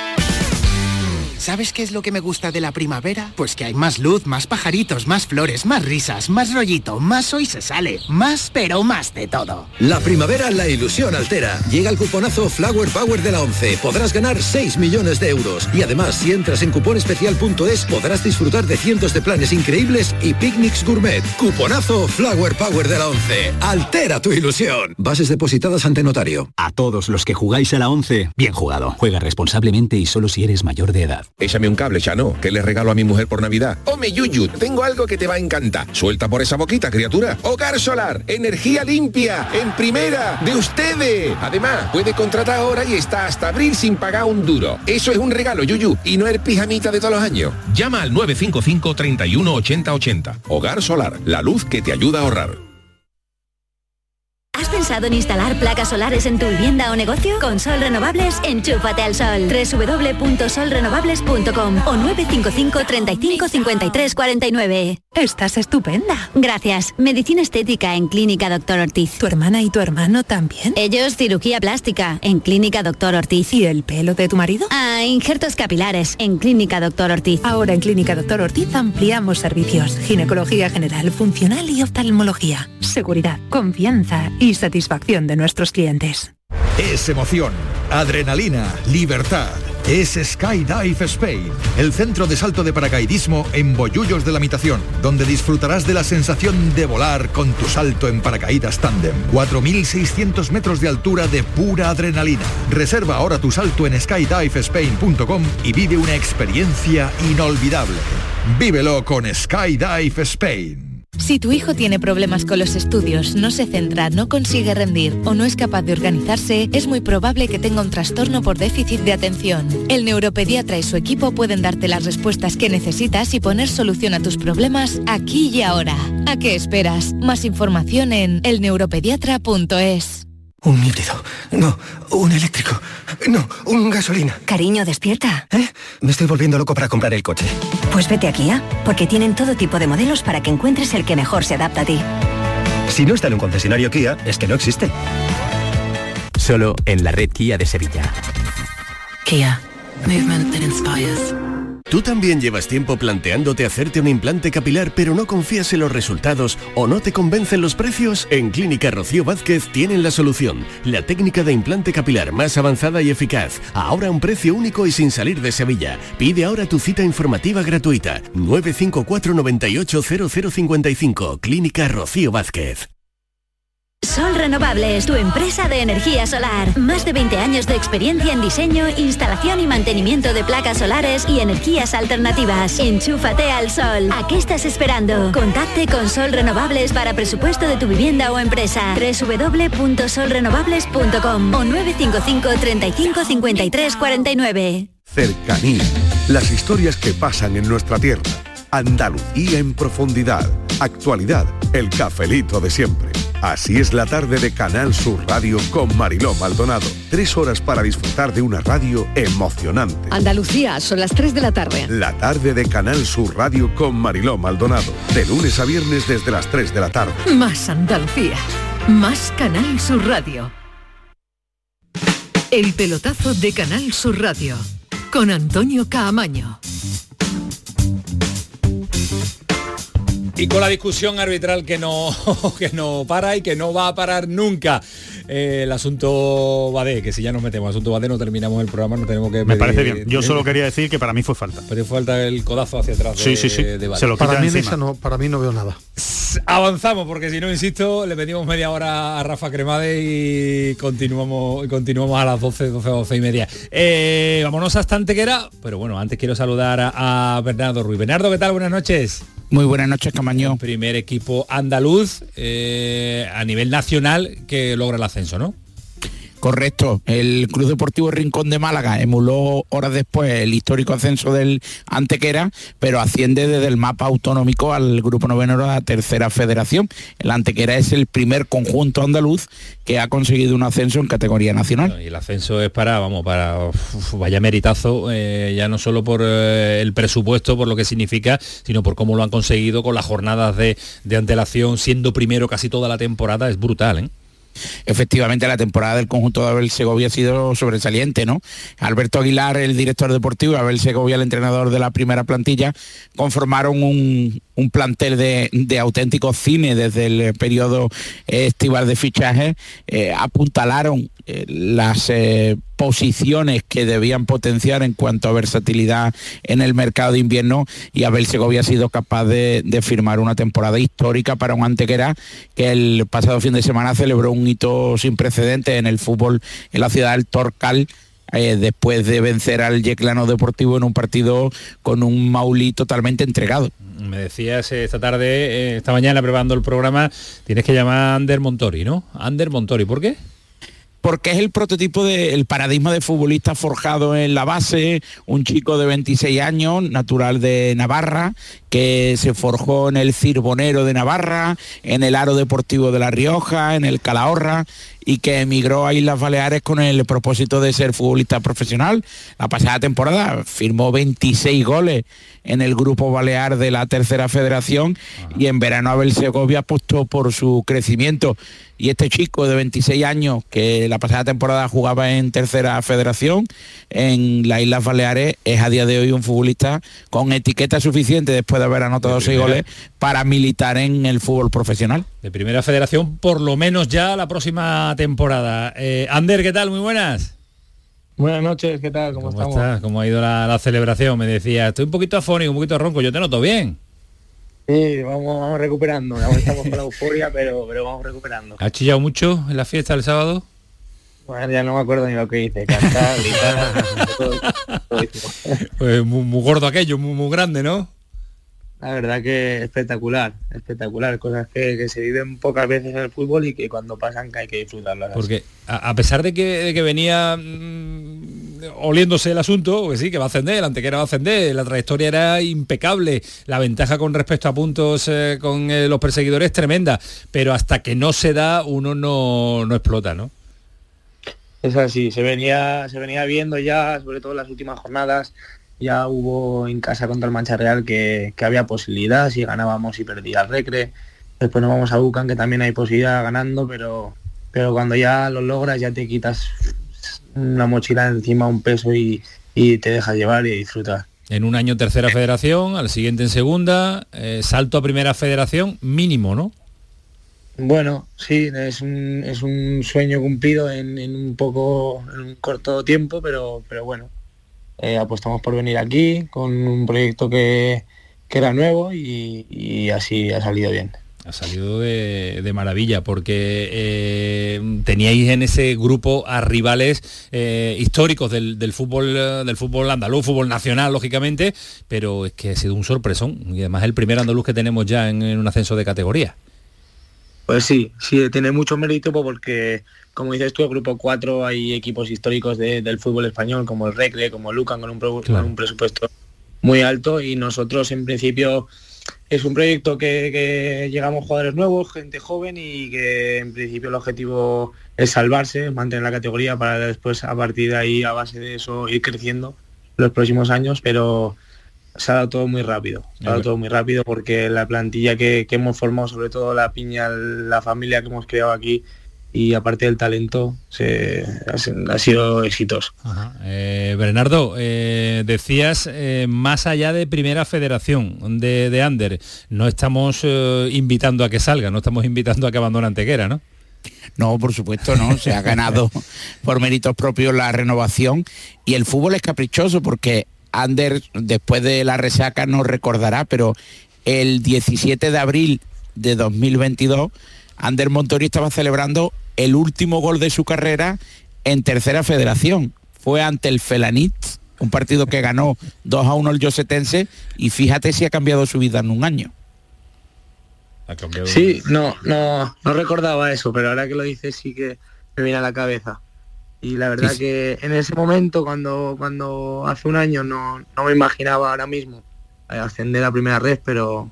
¿Sabes qué es lo que me gusta de la primavera? Pues que hay más luz, más pajaritos, más flores, más risas, más rollito, más hoy se sale, más pero más de todo. La primavera la ilusión altera. Llega el cuponazo Flower Power de la 11. Podrás ganar 6 millones de euros. Y además, si entras en cuponespecial.es, podrás disfrutar de cientos de planes increíbles y picnics gourmet. Cuponazo Flower Power de la 11. Altera tu ilusión. Bases depositadas ante notario. A todos los que jugáis a la 11, bien jugado. Juega responsablemente y solo si eres mayor de edad. Échame un cable, Chano, que le regalo a mi mujer por Navidad. Ome Yuyu, tengo algo que te va a encantar. Suelta por esa boquita, criatura. Hogar solar, energía limpia, en primera, de ustedes. Además, puede contratar ahora y está hasta abril sin pagar un duro. Eso es un regalo, Yuyu, y no el pijamita de todos los años. Llama al 955 31 80 80. Hogar solar, la luz que te ayuda a ahorrar. ¿Has pensado en instalar placas solares en tu vivienda o negocio? Con Sol Renovables, enchúfate al sol. www.solrenovables.com o 955 35 53 49. Estás estupenda. Gracias. Medicina estética en Clínica Doctor Ortiz. ¿Tu hermana y tu hermano también? Ellos cirugía plástica en Clínica Doctor Ortiz. ¿Y el pelo de tu marido? Ah, injertos capilares en Clínica Doctor Ortiz. Ahora en Clínica Doctor Ortiz ampliamos servicios. Ginecología general, funcional y oftalmología. Seguridad, confianza y satisfacción de nuestros clientes. Es emoción, adrenalina, libertad. Es Skydive Spain, el centro de salto de paracaidismo en Bollullos de la Mitación, donde disfrutarás de la sensación de volar con tu salto en paracaídas tándem. 4.600 metros de altura de pura adrenalina. Reserva ahora tu salto en skydivespain.com y vive una experiencia inolvidable. Vívelo con Skydive Spain. Si tu hijo tiene problemas con los estudios, no se centra, no consigue rendir o no es capaz de organizarse, es muy probable que tenga un trastorno por déficit de atención. El neuropediatra y su equipo pueden darte las respuestas que necesitas y poner solución a tus problemas aquí y ahora. ¿A qué esperas? Más información en elneuropediatra.es. Un híbrido. No, un eléctrico. No, un gasolina. Cariño, despierta. ¿Eh? Me estoy volviendo loco para comprar el coche. Pues vete a Kia, porque tienen todo tipo de modelos para que encuentres el que mejor se adapta a ti. Si no está en un concesionario Kia, es que no existe. Solo en la red Kia de Sevilla. Kia. Movement that inspires. ¿Tú también llevas tiempo planteándote hacerte un implante capilar pero no confías en los resultados o no te convencen los precios? En Clínica Rocío Vázquez tienen la solución. La técnica de implante capilar más avanzada y eficaz. Ahora a un precio único y sin salir de Sevilla. Pide ahora tu cita informativa gratuita. 954 98 0055. Clínica Rocío Vázquez. Sol Renovables, tu empresa de energía solar. Más de 20 años de experiencia en diseño, instalación y mantenimiento de placas solares y energías alternativas. Enchúfate al sol. ¿A qué estás esperando? Contacte con Sol Renovables para presupuesto de tu vivienda o empresa. www.solrenovables.com o 955 35 53 49. Cercanía. Las historias que pasan en nuestra tierra. Andalucía en profundidad. Actualidad. El cafelito de siempre. Así es la tarde de Canal Sur Radio con Mariló Maldonado. Tres horas para disfrutar de una radio emocionante. Andalucía, son las 3 de la tarde. La tarde de Canal Sur Radio con Mariló Maldonado. De lunes a viernes desde las 3 de la tarde. Más Andalucía, más Canal Sur Radio. El pelotazo de Canal Sur Radio con Antonio Caamaño. Y con la discusión arbitral que no, [laughs] que no para y que no va a parar nunca. Eh, el asunto Badé, que si ya nos metemos asunto Badé no terminamos el programa, no tenemos que Me pedir- parece bien. Yo solo quería decir que para mí fue falta. Pero falta el codazo hacia atrás de, Sí, sí, sí. de Badé. Se lo Para mí, esa no, para mí no veo nada. Avanzamos, porque si no, insisto, le pedimos media hora a Rafa Cremade y continuamos, y continuamos a las 12, 12, 12 y media. Eh, vámonos hasta Antequera, pero bueno, antes quiero saludar a, a Bernardo Ruiz. Bernardo, ¿qué tal? Buenas noches. Muy buenas noches, Camaño. Primer equipo andaluz eh, a nivel nacional que logra el ascenso, ¿no? Correcto. El Cruz Deportivo Rincón de Málaga emuló horas después el histórico ascenso del Antequera, pero asciende desde el mapa autonómico al Grupo Noveno de la Tercera Federación. El Antequera es el primer conjunto andaluz que ha conseguido un ascenso en categoría nacional. Y el ascenso es para, vamos, para vaya meritazo, eh, ya no solo por eh, el presupuesto, por lo que significa, sino por cómo lo han conseguido con las jornadas de, de antelación, siendo primero casi toda la temporada, es brutal, ¿eh? Efectivamente, la temporada del conjunto de Abel Segovia ha sido sobresaliente, ¿no? Alberto Aguilar, el director deportivo, Abel Segovia, el entrenador de la primera plantilla, conformaron un, plantel de, auténticos cines desde el periodo estival de fichaje, eh, apuntalaron eh, las eh, posiciones que debían potenciar en cuanto a versatilidad en el mercado de invierno y Abel Segovia ha sido capaz de, firmar una temporada histórica para un Antequera que el pasado fin de semana celebró un hito sin precedentes en el fútbol en la ciudad del Torcal eh, después de vencer al Yeclano Deportivo en un partido con un Maulí totalmente entregado. Me decías eh, esta tarde, esta mañana preparando el programa, tienes que llamar a Ander Montori, ¿no? Ander Montori, ¿por qué? Porque es el prototipo del paradigma de futbolista forjado en la base, un chico de 26 años, natural de Navarra, que se forjó en el Cirbonero de Navarra, en el Aro Deportivo de La Rioja, en el Calahorra y que emigró a Islas Baleares con el propósito de ser futbolista profesional. La pasada temporada firmó 26 goles en el grupo balear de la tercera federación y en verano Abel Segovia apostó por su crecimiento. Y este chico de 26 años que la pasada temporada jugaba en tercera federación en las Islas Baleares es a día de hoy un futbolista con etiqueta suficiente después de haber anotado De seis goles para militar en el fútbol profesional. De primera federación, por lo menos ya la próxima temporada. Eh, Ander, ¿qué tal? Muy buenas. Buenas noches, ¿qué tal? ¿Cómo, ¿Cómo estamos? estás? ¿Cómo ha ido la, la celebración? Me decía, estoy un poquito afónico, un poquito ronco, yo te noto bien. Sí, vamos, vamos recuperando. Estamos con la euforia, [laughs] pero, pero vamos recuperando. ¿Has chillado mucho en la fiesta del sábado? Bueno, ya no me acuerdo ni lo que hice. Cantar, gritar, [laughs] todo, todo. [laughs] Pues muy, muy gordo aquello, muy, muy grande, ¿no? La verdad que espectacular, espectacular. Cosas que, que se viven pocas veces en el fútbol y que cuando pasan que hay que disfrutarlas. Porque a, a pesar de que, de que venía mm, oliéndose el asunto, que sí, que va a ascender, el antequera va a ascender, la trayectoria era impecable, la ventaja con respecto a puntos eh, con eh, los perseguidores es tremenda, pero hasta que no se da uno no, no explota, ¿no? Es así, se venía, se venía viendo ya, sobre todo en las últimas jornadas, ya hubo en casa contra el Mancha Real que, que había posibilidad, si ganábamos y perdía el Recre. Después nos vamos a Bucan, que también hay posibilidad ganando, pero, pero cuando ya lo logras ya te quitas una mochila encima, un peso y, y te dejas llevar y disfrutar. En un año tercera federación, al siguiente en segunda, eh, salto a primera federación mínimo, ¿no? Bueno, sí, es un, es un sueño cumplido en, en un poco, en un corto tiempo, pero, pero bueno, eh, apostamos por venir aquí con un proyecto que, que era nuevo y, así ha salido bien. Ha salido de, de maravilla porque eh, teníais en ese grupo a rivales eh, históricos del, del fútbol del fútbol andaluz, fútbol nacional, lógicamente, pero es que ha sido un sorpresón y además el primer andaluz que tenemos ya en un ascenso de categoría. Pues sí, sí, tiene mucho mérito porque, como dices tú, el grupo 4 hay equipos históricos de- del fútbol español, como el Recre, como el Lucan, con un, pro- Claro. con un presupuesto muy alto y nosotros en principio es un proyecto que, que llegamos jugadores nuevos, gente joven y que en principio el objetivo es salvarse, mantener la categoría para después a partir de ahí, a base de eso, ir creciendo los próximos años, pero se ha dado todo muy rápido, se ha dado todo muy rápido porque la plantilla que, que hemos formado, sobre todo la piña, la familia que hemos creado aquí y aparte del talento, se, ha, ha sido exitoso. Eh, Bernardo, eh, decías eh, más allá de primera federación de, de Ander, no estamos eh, invitando a que salga, no estamos invitando a que abandone Antequera, ¿no? No, por supuesto, no. Se ha ganado [laughs] por méritos propios la renovación y el fútbol es caprichoso porque Ander, después de la resaca, no recordará, pero el 17 de abril de 2022, Ander Montori estaba celebrando el último gol de su carrera en tercera federación. Fue ante el Felanit, un partido que ganó 2 a 1 el Yosetense y fíjate si ha cambiado su vida en un año. Sí, no, no, no recordaba eso, pero ahora que lo dices sí que me viene a la cabeza. Y la verdad Sí, sí. que en ese momento, cuando, cuando hace un año no, no me imaginaba ahora mismo eh, ascender a primera red, pero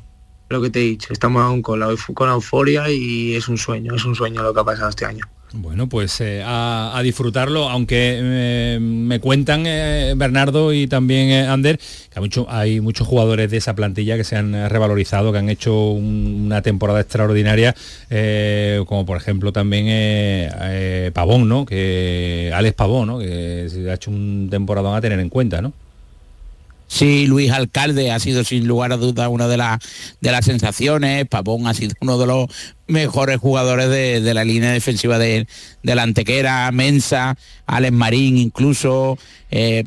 lo que te he dicho, estamos aún con la, con la euforia y es un sueño, es un sueño lo que ha pasado este año. Bueno, pues eh, a, disfrutarlo, aunque eh, me cuentan eh, Bernardo y también Ander, que hay, mucho- hay muchos jugadores de esa plantilla que se han revalorizado, que han hecho un- una temporada extraordinaria, como por ejemplo también Pavón, ¿no? Que Alex Pavón, ¿no? Que se ha hecho un temporadón a tener en cuenta, ¿no? Sí, Luis Alcalde ha sido sin lugar a duda una de, las de las sensaciones. Pavón ha sido uno de los mejores jugadores de, de la línea defensiva de, de la Antequera, Mensa, Alex Marín incluso. eh,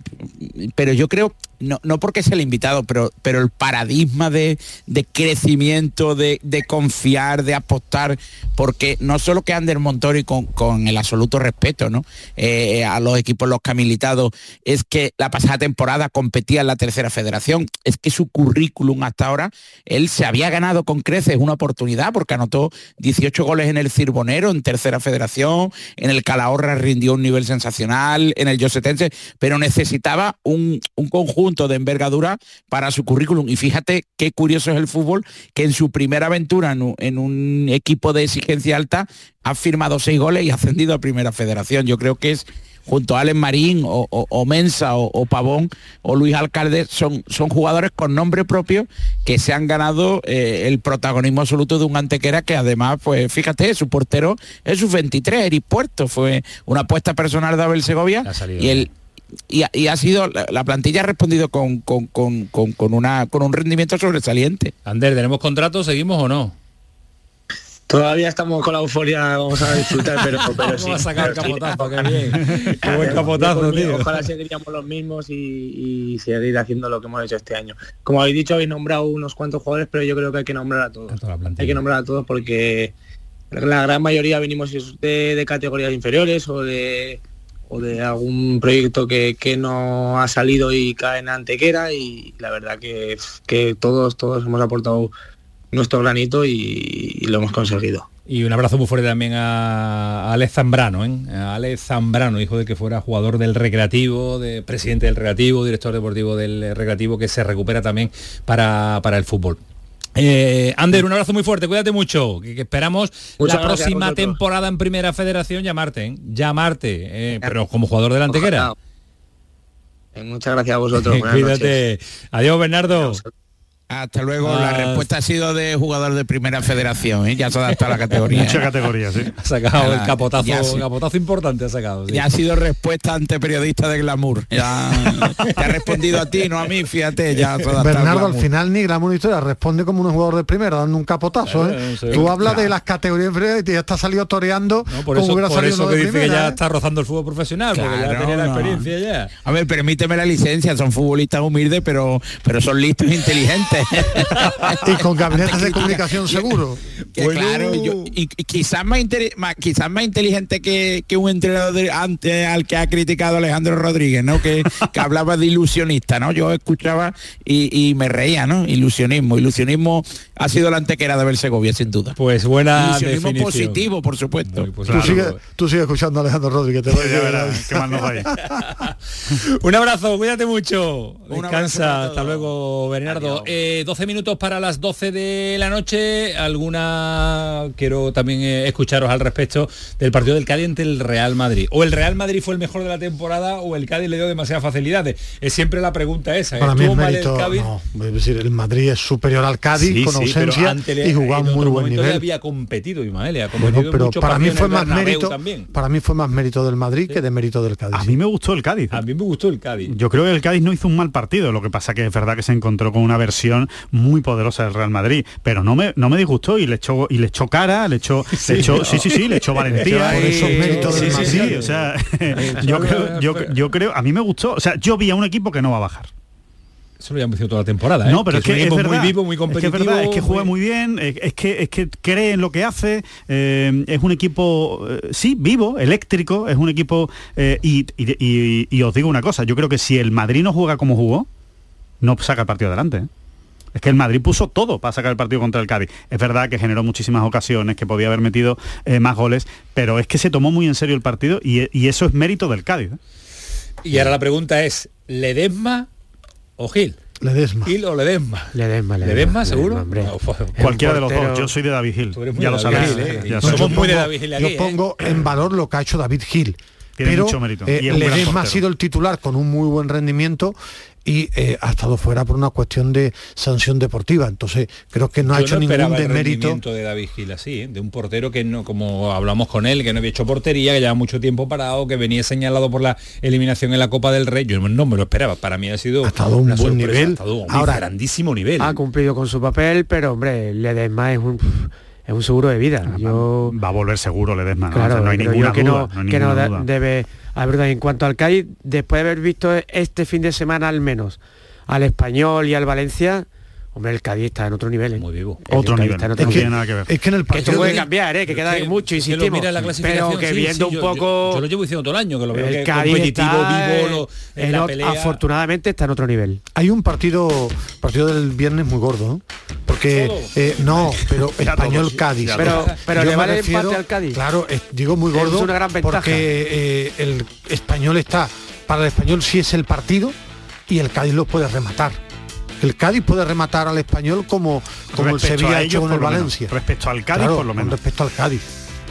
pero yo creo, no, no porque sea el invitado, pero, pero el paradigma de, de crecimiento, de, confiar, de apostar, porque no solo que Ander Montori con, con el absoluto respeto ¿no? Eh, a los equipos los que ha militado, es que la pasada temporada competía en la tercera federación, es que su currículum hasta ahora, él se había ganado con creces una oportunidad porque anotó 18 goles en el Cirbonero, en tercera federación, en el Calahorra rindió un nivel sensacional, en el Yosetense, pero necesitaba un, un conjunto de envergadura para su currículum. Y fíjate qué curioso es el fútbol, que en su primera aventura en un, equipo de exigencia alta ha firmado seis goles y ha ascendido a primera federación. Yo creo que es junto a Alex Marín o, o- o Mensa o, o Pavón o Luis Alcalde, son, son jugadores con nombre propio que se han ganado eh, el protagonismo absoluto de un antequera que además, pues fíjate, su portero es su 23, Eric Puerto, fue una apuesta personal de Abel Segovia y el y ha, y ha sido, la, la plantilla ha respondido con, con, con- con- con una, con un rendimiento sobresaliente. Ander, ¿tenemos contrato? ¿Seguimos o no? Todavía estamos con la euforia, vamos a disfrutar, pero, [laughs] pero sí. Vamos a sacar el pero sí. capotazo, qué bien. [laughs] Qué buen capotazo, tío. Ojalá seguiríamos los mismos y, y seguir haciendo lo que hemos hecho este año. Como habéis dicho, habéis nombrado unos cuantos jugadores, pero yo creo que hay que nombrar a todos. hay que nombrar a todos porque la gran mayoría venimos de, de categorías inferiores o de o de algún proyecto que, que no ha salido y cae en Antequera y la verdad que, que todos todos hemos aportado nuestro granito y- y lo hemos conseguido. Y un abrazo muy fuerte también a Alex Zambrano, ¿eh? A Alex Zambrano, hijo de que fuera jugador del Recreativo, de presidente del Recreativo, director deportivo del Recreativo, que se recupera también para, para el fútbol. Eh, Ander, un abrazo muy fuerte, cuídate mucho, que, que esperamos Muchas la próxima temporada en Primera Federación llamarte, ¿eh? llamarte, eh, pero como jugador del Antequera. Eh, Muchas gracias a vosotros. [laughs] buenas noches. Cuídate. Adiós, Bernardo. Hasta luego. La Ah. respuesta ha sido de jugador de primera federación, ¿eh? ya se adapta a la categoría. Mucha ¿eh? categoría, sí. Ha sacado el Ya capotazo, sí. capotazo importante ha sacado. sí. Ya ha sido respuesta ante periodista de glamour. Ya te ha respondido a ti, no a mí, fíjate, ya se ha adaptado Bernardo al final ni Glamour ni historia responde como un jugador de primera dando un capotazo ¿eh? sé. tú hablas Claro. de las categorías inferiores y ya está salido toreando No, por eso, por eso que dice que ya ¿eh? está rozando el fútbol profesional, porque ya Claro, la experiencia ya. A ver, permíteme la licencia, son futbolistas humildes, pero, pero son listos e inteligentes. [laughs] y con gabinetes de comunicación seguro Que claro, yo- y, y quizás más, más- quizás más inteligente que, que un entrenador de- ante, al que ha criticado Alejandro Rodríguez, ¿no? Que, que hablaba de ilusionista, ¿no? Yo escuchaba y, y me reía, ¿no? Ilusionismo. Ilusionismo ha sido la antequera de Segovia, sin duda. Pues buena Ilusionismo definición. positivo, por supuesto. tú, sigues, tú sigues escuchando a Alejandro Rodríguez te voy a verás, qué mal nos. [laughs] Un abrazo, cuídate mucho. Un abrazo Descansa, hasta luego, Bernardo. Eh, 12 minutos para las 12 de la noche. Alguna quiero también eh, escucharos al respecto del partido del Cádiz ante el Real Madrid. O el Real Madrid fue el mejor de la temporada o el Cádiz le dio demasiadas facilidades. Es siempre la pregunta esa. ¿eh? para mí es ¿Estuvo mal el Cádiz? no, es decir el Madrid es superior al Cádiz Sí, con ausencia y jugaba en a muy otro buen momento ya nivel había competido Ismael, ha Bueno, competido en pero para mí fue más mérito también. para mí fue más mérito del Madrid que de mérito del Cádiz A mí me gustó el Cádiz. A mí me gustó el Cádiz. Yo creo que el Cádiz no hizo un mal partido, lo que pasa que es verdad que se encontró con una versión muy poderosa del Real Madrid, pero no me no me disgustó y le echó y le echó cara, le echó le echó sí sí sí, le echó [laughs] valentía. Yo creo yo, yo creo a mí me gustó, o sea, yo vi a un equipo que no va a bajar. Eso lo habíamos dicho toda la temporada. ¿eh? No, pero es que es verdad, muy vivo, muy es que es verdad, es que juega muy bien, eh, es que es que cree en lo que hace, eh, es un equipo eh, sí vivo, eléctrico, es un equipo y, y- y- y os digo una cosa, yo creo que si el Madrid no juega como jugó, no saca el partido adelante. ¿Eh? Es que el Madrid puso todo para sacar el partido contra el Cádiz. Es verdad que generó muchísimas ocasiones, que podía haber metido eh, más goles, pero es que se tomó muy en serio el partido y, y eso es mérito del Cádiz. ¿eh? Y ahora la pregunta es, ¿Ledesma o Gil? Ledesma. Gil o Ledesma. Ledesma, Ledesma, ¿Ledesma seguro? Ledesma, hombre. No, pues, Cualquiera de los dos, yo soy de David Gil, ya lo sabéis. ¿eh? ya somos yo muy de pongo- David Gil yo aquí, ¿eh? pongo en valor lo que ha hecho David Gil Tiene pero mucho mérito, eh, Ledesma ha sido el titular con un muy buen rendimiento y eh, ha estado fuera por una cuestión de sanción deportiva entonces creo que no ha Yo hecho no ningún demérito de David Gil así, ¿eh? de un portero que no, como hablamos con él, que no había hecho portería, que lleva mucho tiempo parado, que venía señalado por la eliminación en la Copa del Rey. Yo no me lo esperaba. Para mí ha sido Ha estado un buen sorpresa, nivel. ha estado un Ahora- grandísimo nivel. ha cumplido con su papel, pero hombre, Ledesma es un es un seguro de vida. Yo Va a volver seguro Ledesma, ¿no? claro, O sea, no hay ninguna que duda. no, no hay que no duda. debe haber. En cuanto al Cádiz, después de haber visto este fin de semana al menos al español y al Valencia, hombre, el Cádiz está en otro nivel. ¿eh? Muy vivo. El Otro Cádiz nivel, está en no otro tiene nivel. nada que ver. es que en el Que esto partido puede de- cambiar, ¿eh? que queda Es que- mucho, es que lo insistimos. mira la pero clasificación, que sí, viendo sí, un yo- poco... Yo, yo lo llevo diciendo todo el año, que lo veo el que Cádiz competitivo, está vivo, lo- en, en la ot- pelea. afortunadamente está en otro nivel. hay un partido partido del viernes muy gordo ¿no? porque eh, no pero [laughs] Ya español todos, Cádiz ya Pero- pero le vale el refiero- empate al Cádiz. claro es- digo muy Es gordo una gran ventaja. porque eh, el español está para el español sí es el partido y el Cádiz lo puede rematar el Cádiz puede rematar al español como como el Respecto Sevilla a ha hecho con por el lo menos. Valencia Respecto al Cádiz, Claro, por lo menos. respecto al Cádiz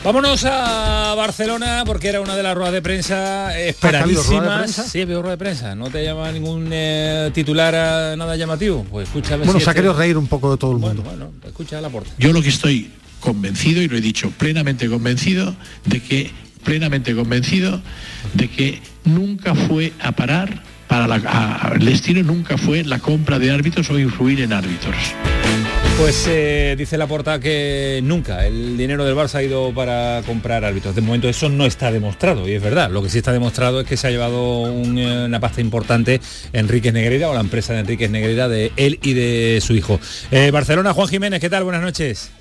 Vámonos a Barcelona porque era una de las ruedas de prensa ¿Ha habido rueda de esperadísimas. prensa? Sí, ha habido rueda de prensa. ¿No te llama ningún eh, titular a nada llamativo? Pues escucha a ver bueno si se ha este- querido reír un poco de todo el Bueno, mundo bueno, escucha a la puerta. Yo lo que estoy convencido, y lo he dicho plenamente convencido, de que, plenamente convencido, de que nunca fue a parar, para la, a- a- el destino nunca fue la compra de árbitros o influir en árbitros. Pues eh, dice la porta que nunca el dinero del Barça ha ido para comprar árbitros. De momento eso no está demostrado y es verdad. Lo que sí está demostrado es que se ha llevado un, eh, una pasta importante Enríquez Negreira o la empresa de Enríquez Negreira de él y de su hijo. Eh, Barcelona, Juan Jiménez, ¿qué tal? Buenas noches.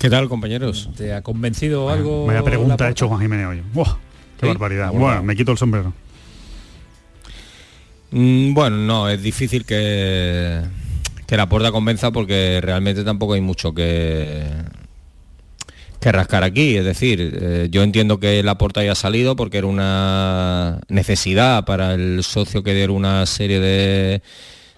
¿Qué tal, compañeros? ¿Te ha convencido algo? Vaya pregunta Laporta? ha hecho Juan Jiménez hoy. ¡Buah! ¡Qué ¿Sí? barbaridad! Bueno. Bueno, me quito el sombrero. Mm, bueno, no, es difícil que, que la puerta convenza porque realmente tampoco hay mucho que, que rascar aquí. Es decir, eh, yo entiendo que la puerta haya salido porque era una necesidad para el socio que diera una serie de,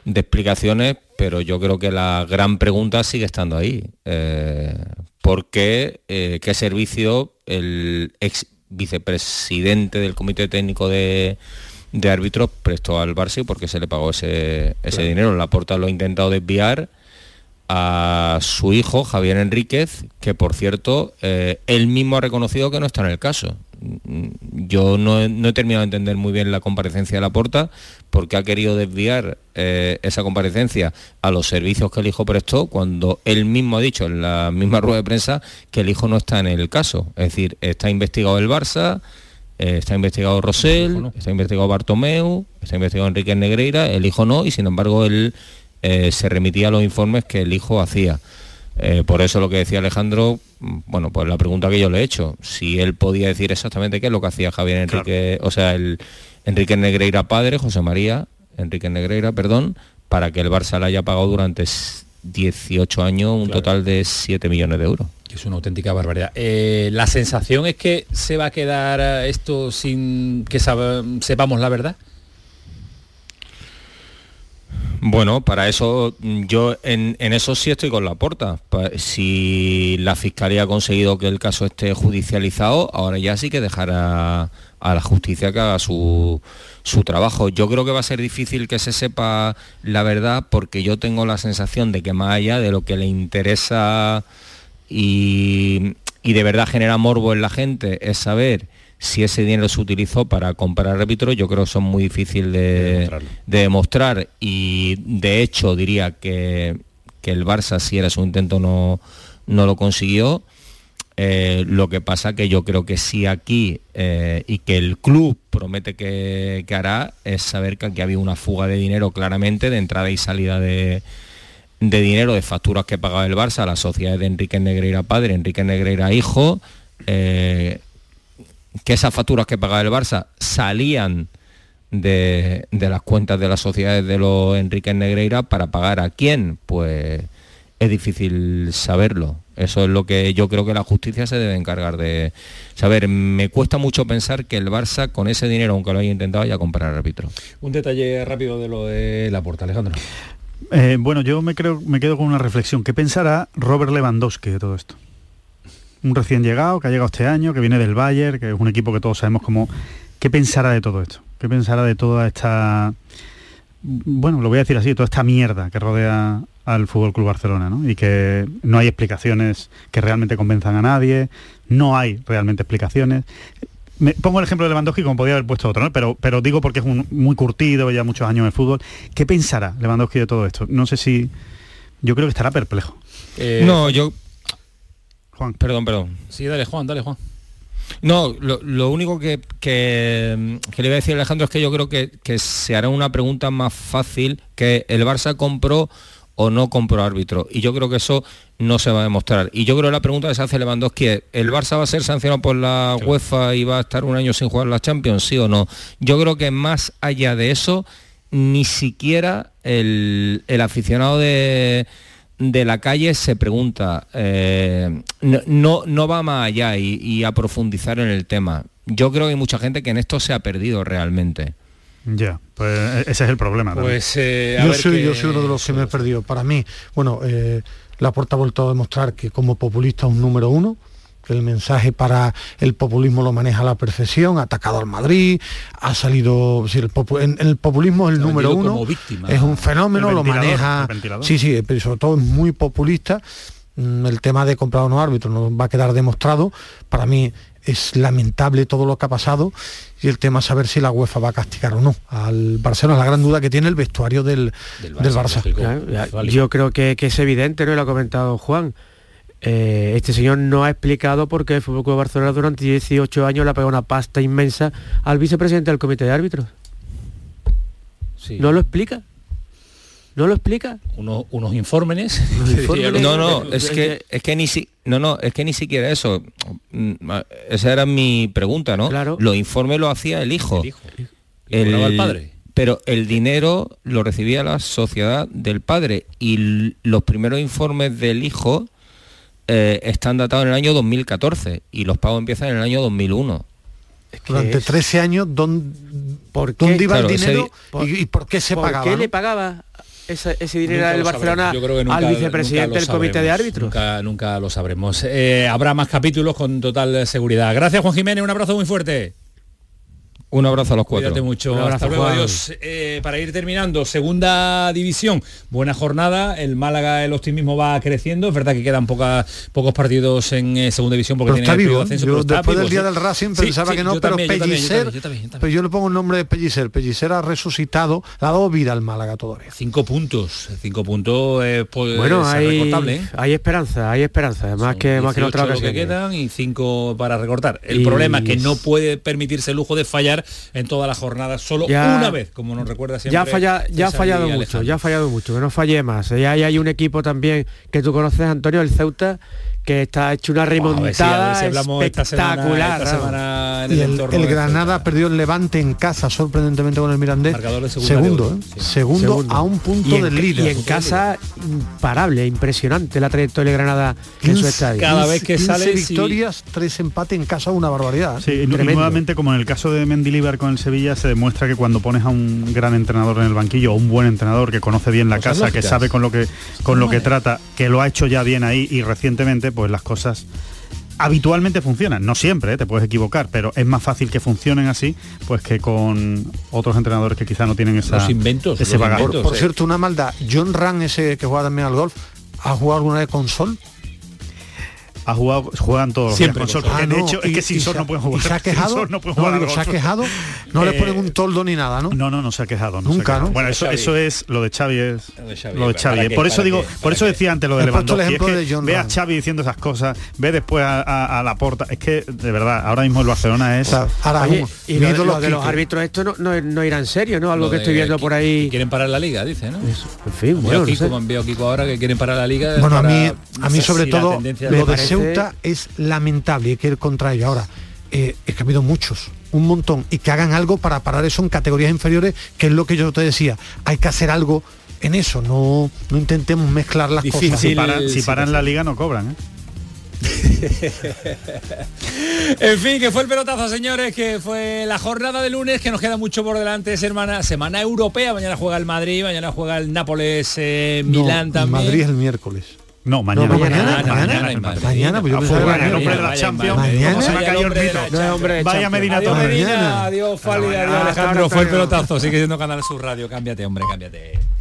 de explicaciones, pero yo creo que la gran pregunta sigue estando ahí. Eh, ¿Por qué, eh, qué servicio el ex vicepresidente del comité técnico de, de árbitros prestó al Barça y porque se le pagó ese, ese dinero. La Porta lo ha intentado desviar a su hijo Javier Enríquez, que por cierto, eh, él mismo ha reconocido que no está en el caso. Yo no, he- no he terminado de entender muy bien la comparecencia de la Porta, porque ha querido desviar eh, esa comparecencia a los servicios que el hijo prestó, cuando él mismo ha dicho en la misma rueda de prensa que el hijo no está en el caso. Es decir, está investigado el Barça, eh, está investigado Rosell, está investigado Bartomeu, está investigado Enrique Negreira, el hijo no, y sin embargo él eh, se remitía a los informes que el hijo hacía. Eh, por eso lo que decía Alejandro, mm, bueno, pues la pregunta que yo le he hecho, si él podía decir exactamente qué es lo que hacía Javier Enrique, o sea, el Enrique Negreira padre, José María Enrique Negreira, perdón, para que el Barça le haya pagado durante s- 18 años un total de 7 millones de euros. Es una auténtica barbaridad. Eh, la sensación es que se va a quedar eh, esto sin que sepamos la verdad. Bueno, para eso mm, yo en, en eso sí estoy con la. Pa- Si la Fiscalía ha conseguido que el caso esté judicializado, ahora ya sí que dejará a la justicia que haga su, su trabajo. Yo creo que va a ser difícil que se sepa la verdad porque yo tengo la sensación de que más allá de lo que le interesa y, y de verdad genera morbo en la gente es saber si ese dinero se utilizó para comprar árbitros, yo creo que son muy difícil de, de demostrar y de hecho diría que, que el Barça si era su intento no, no lo consiguió. Eh, lo que pasa que yo creo que sí aquí eh, y que el club promete que, que hará es saber que aquí había una fuga de dinero claramente de entrada y salida de, de dinero de facturas que pagaba el Barça a la sociedad de Enrique Negreira padre, Enrique Negreira hijo, eh, que esas facturas que pagaba el Barça salían de, de las cuentas de las sociedades de los Enrique Negreira para pagar a quién, pues es difícil saberlo. Eso es lo que yo creo que la justicia se debe encargar de saber. Me cuesta mucho pensar que el Barça con ese dinero, aunque lo haya intentado, haya comprar árbitro. Un detalle rápido de lo de la puerta, Alejandro. Eh, bueno, yo me, creo, me quedo con una reflexión. ¿Qué pensará Robert Lewandowski de todo esto? Un recién llegado, que ha llegado este año, que viene del Bayern, que es un equipo que todos sabemos cómo... ¿Qué pensará de todo esto? ¿Qué pensará de toda esta... Bueno, lo voy a decir así, toda esta mierda que rodea al Fútbol Club Barcelona, ¿no? Y que no hay explicaciones que realmente convenzan a nadie, no hay realmente explicaciones. Me, pongo el ejemplo de Lewandowski como podía haber puesto otro, ¿no? pero, pero digo porque es un, muy curtido, ya muchos años en el fútbol. ¿Qué pensará Lewandowski de todo esto? No sé si... Yo creo que estará perplejo. no, yo... Juan. Perdón, perdón. Sí, dale Juan, dale Juan. No, lo, lo único que, que, que le voy a decir a Alejandro es que yo creo que, que se hará una pregunta más fácil que el Barça compró o no compró árbitro. Y yo creo que eso no se va a demostrar. Y yo creo que la pregunta que se hace Lewandowski es, ¿el Barça va a ser sancionado por la UEFA y va a estar un año sin jugar la Champions, sí o no? Yo creo que más allá de eso, ni siquiera el, el aficionado de, de la calle se pregunta, eh, no, no, no va más allá y, y a profundizar en el tema. Yo creo que hay mucha gente que en esto se ha perdido realmente. Ya, pues e- ese es el problema. Pues eh, a yo, ver soy, qué- yo soy uno de los que me he perdido. Para mí, bueno, eh, la puerta ha vuelto a demostrar que como populista es un número uno, que el mensaje para el populismo lo maneja a la perfección, ha atacado al Madrid, ha salido, si el, popu- en, el populismo es el número uno, como víctima. es un fenómeno, lo maneja, sí, sí, pero sobre todo es muy populista. Mm, El tema de comprar unos árbitros no va a quedar demostrado. Para mí es lamentable todo lo que ha pasado y el tema es saber si la UEFA va a castigar o no al Barcelona. La gran duda que tiene el vestuario del, del Barça. Claro, ya, Yo creo que, que es evidente, ¿no? Y lo ha comentado Juan. Eh, este señor no ha explicado por qué el Fútbol Club Barcelona durante 18 años le ha pagado una pasta inmensa al vicepresidente del comité de árbitros. Sí. No lo explica. No lo explica. unos, unos informes. [laughs] informes. No, no, es que es que ni si, no, no, es que ni siquiera eso. Mm, a- Esa era mi pregunta, ¿no? Claro. Los informes lo hacía el hijo. ¿Y cobraba el padre? Pero el dinero lo recibía la sociedad del padre y los primeros informes del hijo eh, están datados en el año 2014 y los pagos empiezan en el año 2001. Durante 13 años, ¿dónde, ¿Por ¿dónde qué? iba Claro, el dinero di- y, y por qué se ¿Por pagaba? qué no? le pagaba ese, ese dinero Nunca del lo Barcelona nunca- al vicepresidente del comité de árbitros? Nunca, nunca lo sabremos. Eh, habrá más capítulos con total seguridad. Gracias Juan Jiménez, un abrazo muy fuerte. Un abrazo a los cuatro. Cuídate mucho. Un abrazo, Hasta luego, Juan. adiós. Eh, para ir terminando, segunda división, buena jornada. El Málaga, el optimismo va creciendo. Es verdad que quedan pocas, pocos partidos en eh, segunda división porque Pero tiene está el ¿eh? ascenso, Yo pero está después del día sí. del Racing pensaba sí, que no, yo pero también, yo Pellicer, también, yo también, yo también. pero yo le pongo el nombre de Pellicer. Pellicer ha resucitado, ha dado vida al Málaga todavía. Cinco puntos. Cinco puntos eh, pues, Bueno, es hay, recortable. ¿eh? hay esperanza, hay esperanza, más que más que en 18 otra lo que ocasión. quedan y cinco para recortar. El Y- problema es que no puede permitirse el lujo de fallar en todas las jornadas, solo Ya- una vez, como nos recuerda siempre. Ya ha, falla- ya ha César fallado mucho, ya ha fallado mucho, que no falle más. Y ahí hay un equipo también que tú conoces, Antonio, el Ceuta, que está hecho una A ver si- a ver remontada si hablamos esta semana- espectacular. esta vamos. semana en Y el el, entorno el de Granada perdió el Levante en casa sorprendentemente con el Mirandés. Marcador de segunda segundo, de ¿eh? sí. segundo, Segundo. a un punto y en, del líder. Y en casa, imparable, impresionante la trayectoria de Granada en su estadio. Cada vez que 15 sale, sí. victorias, tres empates en casa, una barbaridad. ¿eh? Sí, y nuevamente, como en el caso de Mendilibar con el Sevilla, se demuestra que cuando pones a un gran entrenador en el banquillo, o un buen entrenador que conoce bien la casa, que sabe con lo que con lo que trata, que lo ha hecho ya bien ahí y recientemente, pues las cosas habitualmente funcionan. No siempre, ¿eh? te puedes equivocar, pero es más fácil que funcionen así, pues que con otros entrenadores que quizá no tienen esa, Los inventos, ese los bagaje. inventos. Por eh. cierto, una maldad. John Ran, ese que juega también al golf, ¿ha jugado alguna vez con Sol? Ha jugado, juegan todos los Siempre días con con sol, Ah, porque de no, hecho es y- que sin y sol no pueden ¿Y jugar. se ha [laughs] quejado? sol no pueden No, jugar al digo, ¿se ha golf. quejado? No le Eh, ponen un toldo ni nada, ¿no? No, no, no se ha quejado. no se ha Nunca, quejado. ¿no? Bueno, eso, eso es lo de Xavi es Lo de Xavi. Por eso ¿Para digo, qué? por ¿Para eso decía antes lo de Lewandowski. Es ejemplo que de John ve a. Xavi diciendo esas cosas, ve después a, a- a la porta. Es que de verdad, ahora mismo el Barcelona es. O sea, ahora, Oye, un- y lo, de- ídolo lo de los árbitros esto no, no, no irá en serio, ¿no? Algo que estoy viendo por ahí. Quieren parar la liga, dice, ¿no? En fin, bueno, veo Kiko ahora que quieren parar la liga. Bueno, a mí, a mí sobre todo lo de Ceuta es lamentable, hay que ir contra ello. Ahora, eh, es que ha habido muchos, un montón, y que hagan algo para parar eso en categorías inferiores, que es lo que yo te decía. Hay que hacer algo en eso, no, no intentemos mezclar las Difícil. cosas. Si, paran, si paran la liga no cobran, ¿eh? [laughs] En fin, que fue el pelotazo, señores, que fue la jornada de lunes, que nos queda mucho por delante, semana, semana europea. Mañana juega el Madrid, mañana juega el Nápoles, eh, No, Milán también. Madrid es el miércoles. No, mañana. No, mañana, mañana, mañana, pues yo pensaba que fuera, era el hombre de la Champions. Mañana. ¿Cómo se me ha Vaya caído el mito? Medina Adiós. Medina, adiós, Fali, adiós. Alejandro. Fue el pelotazo, sigue siendo Canal Sur Radio. Cámbiate, hombre, cámbiate.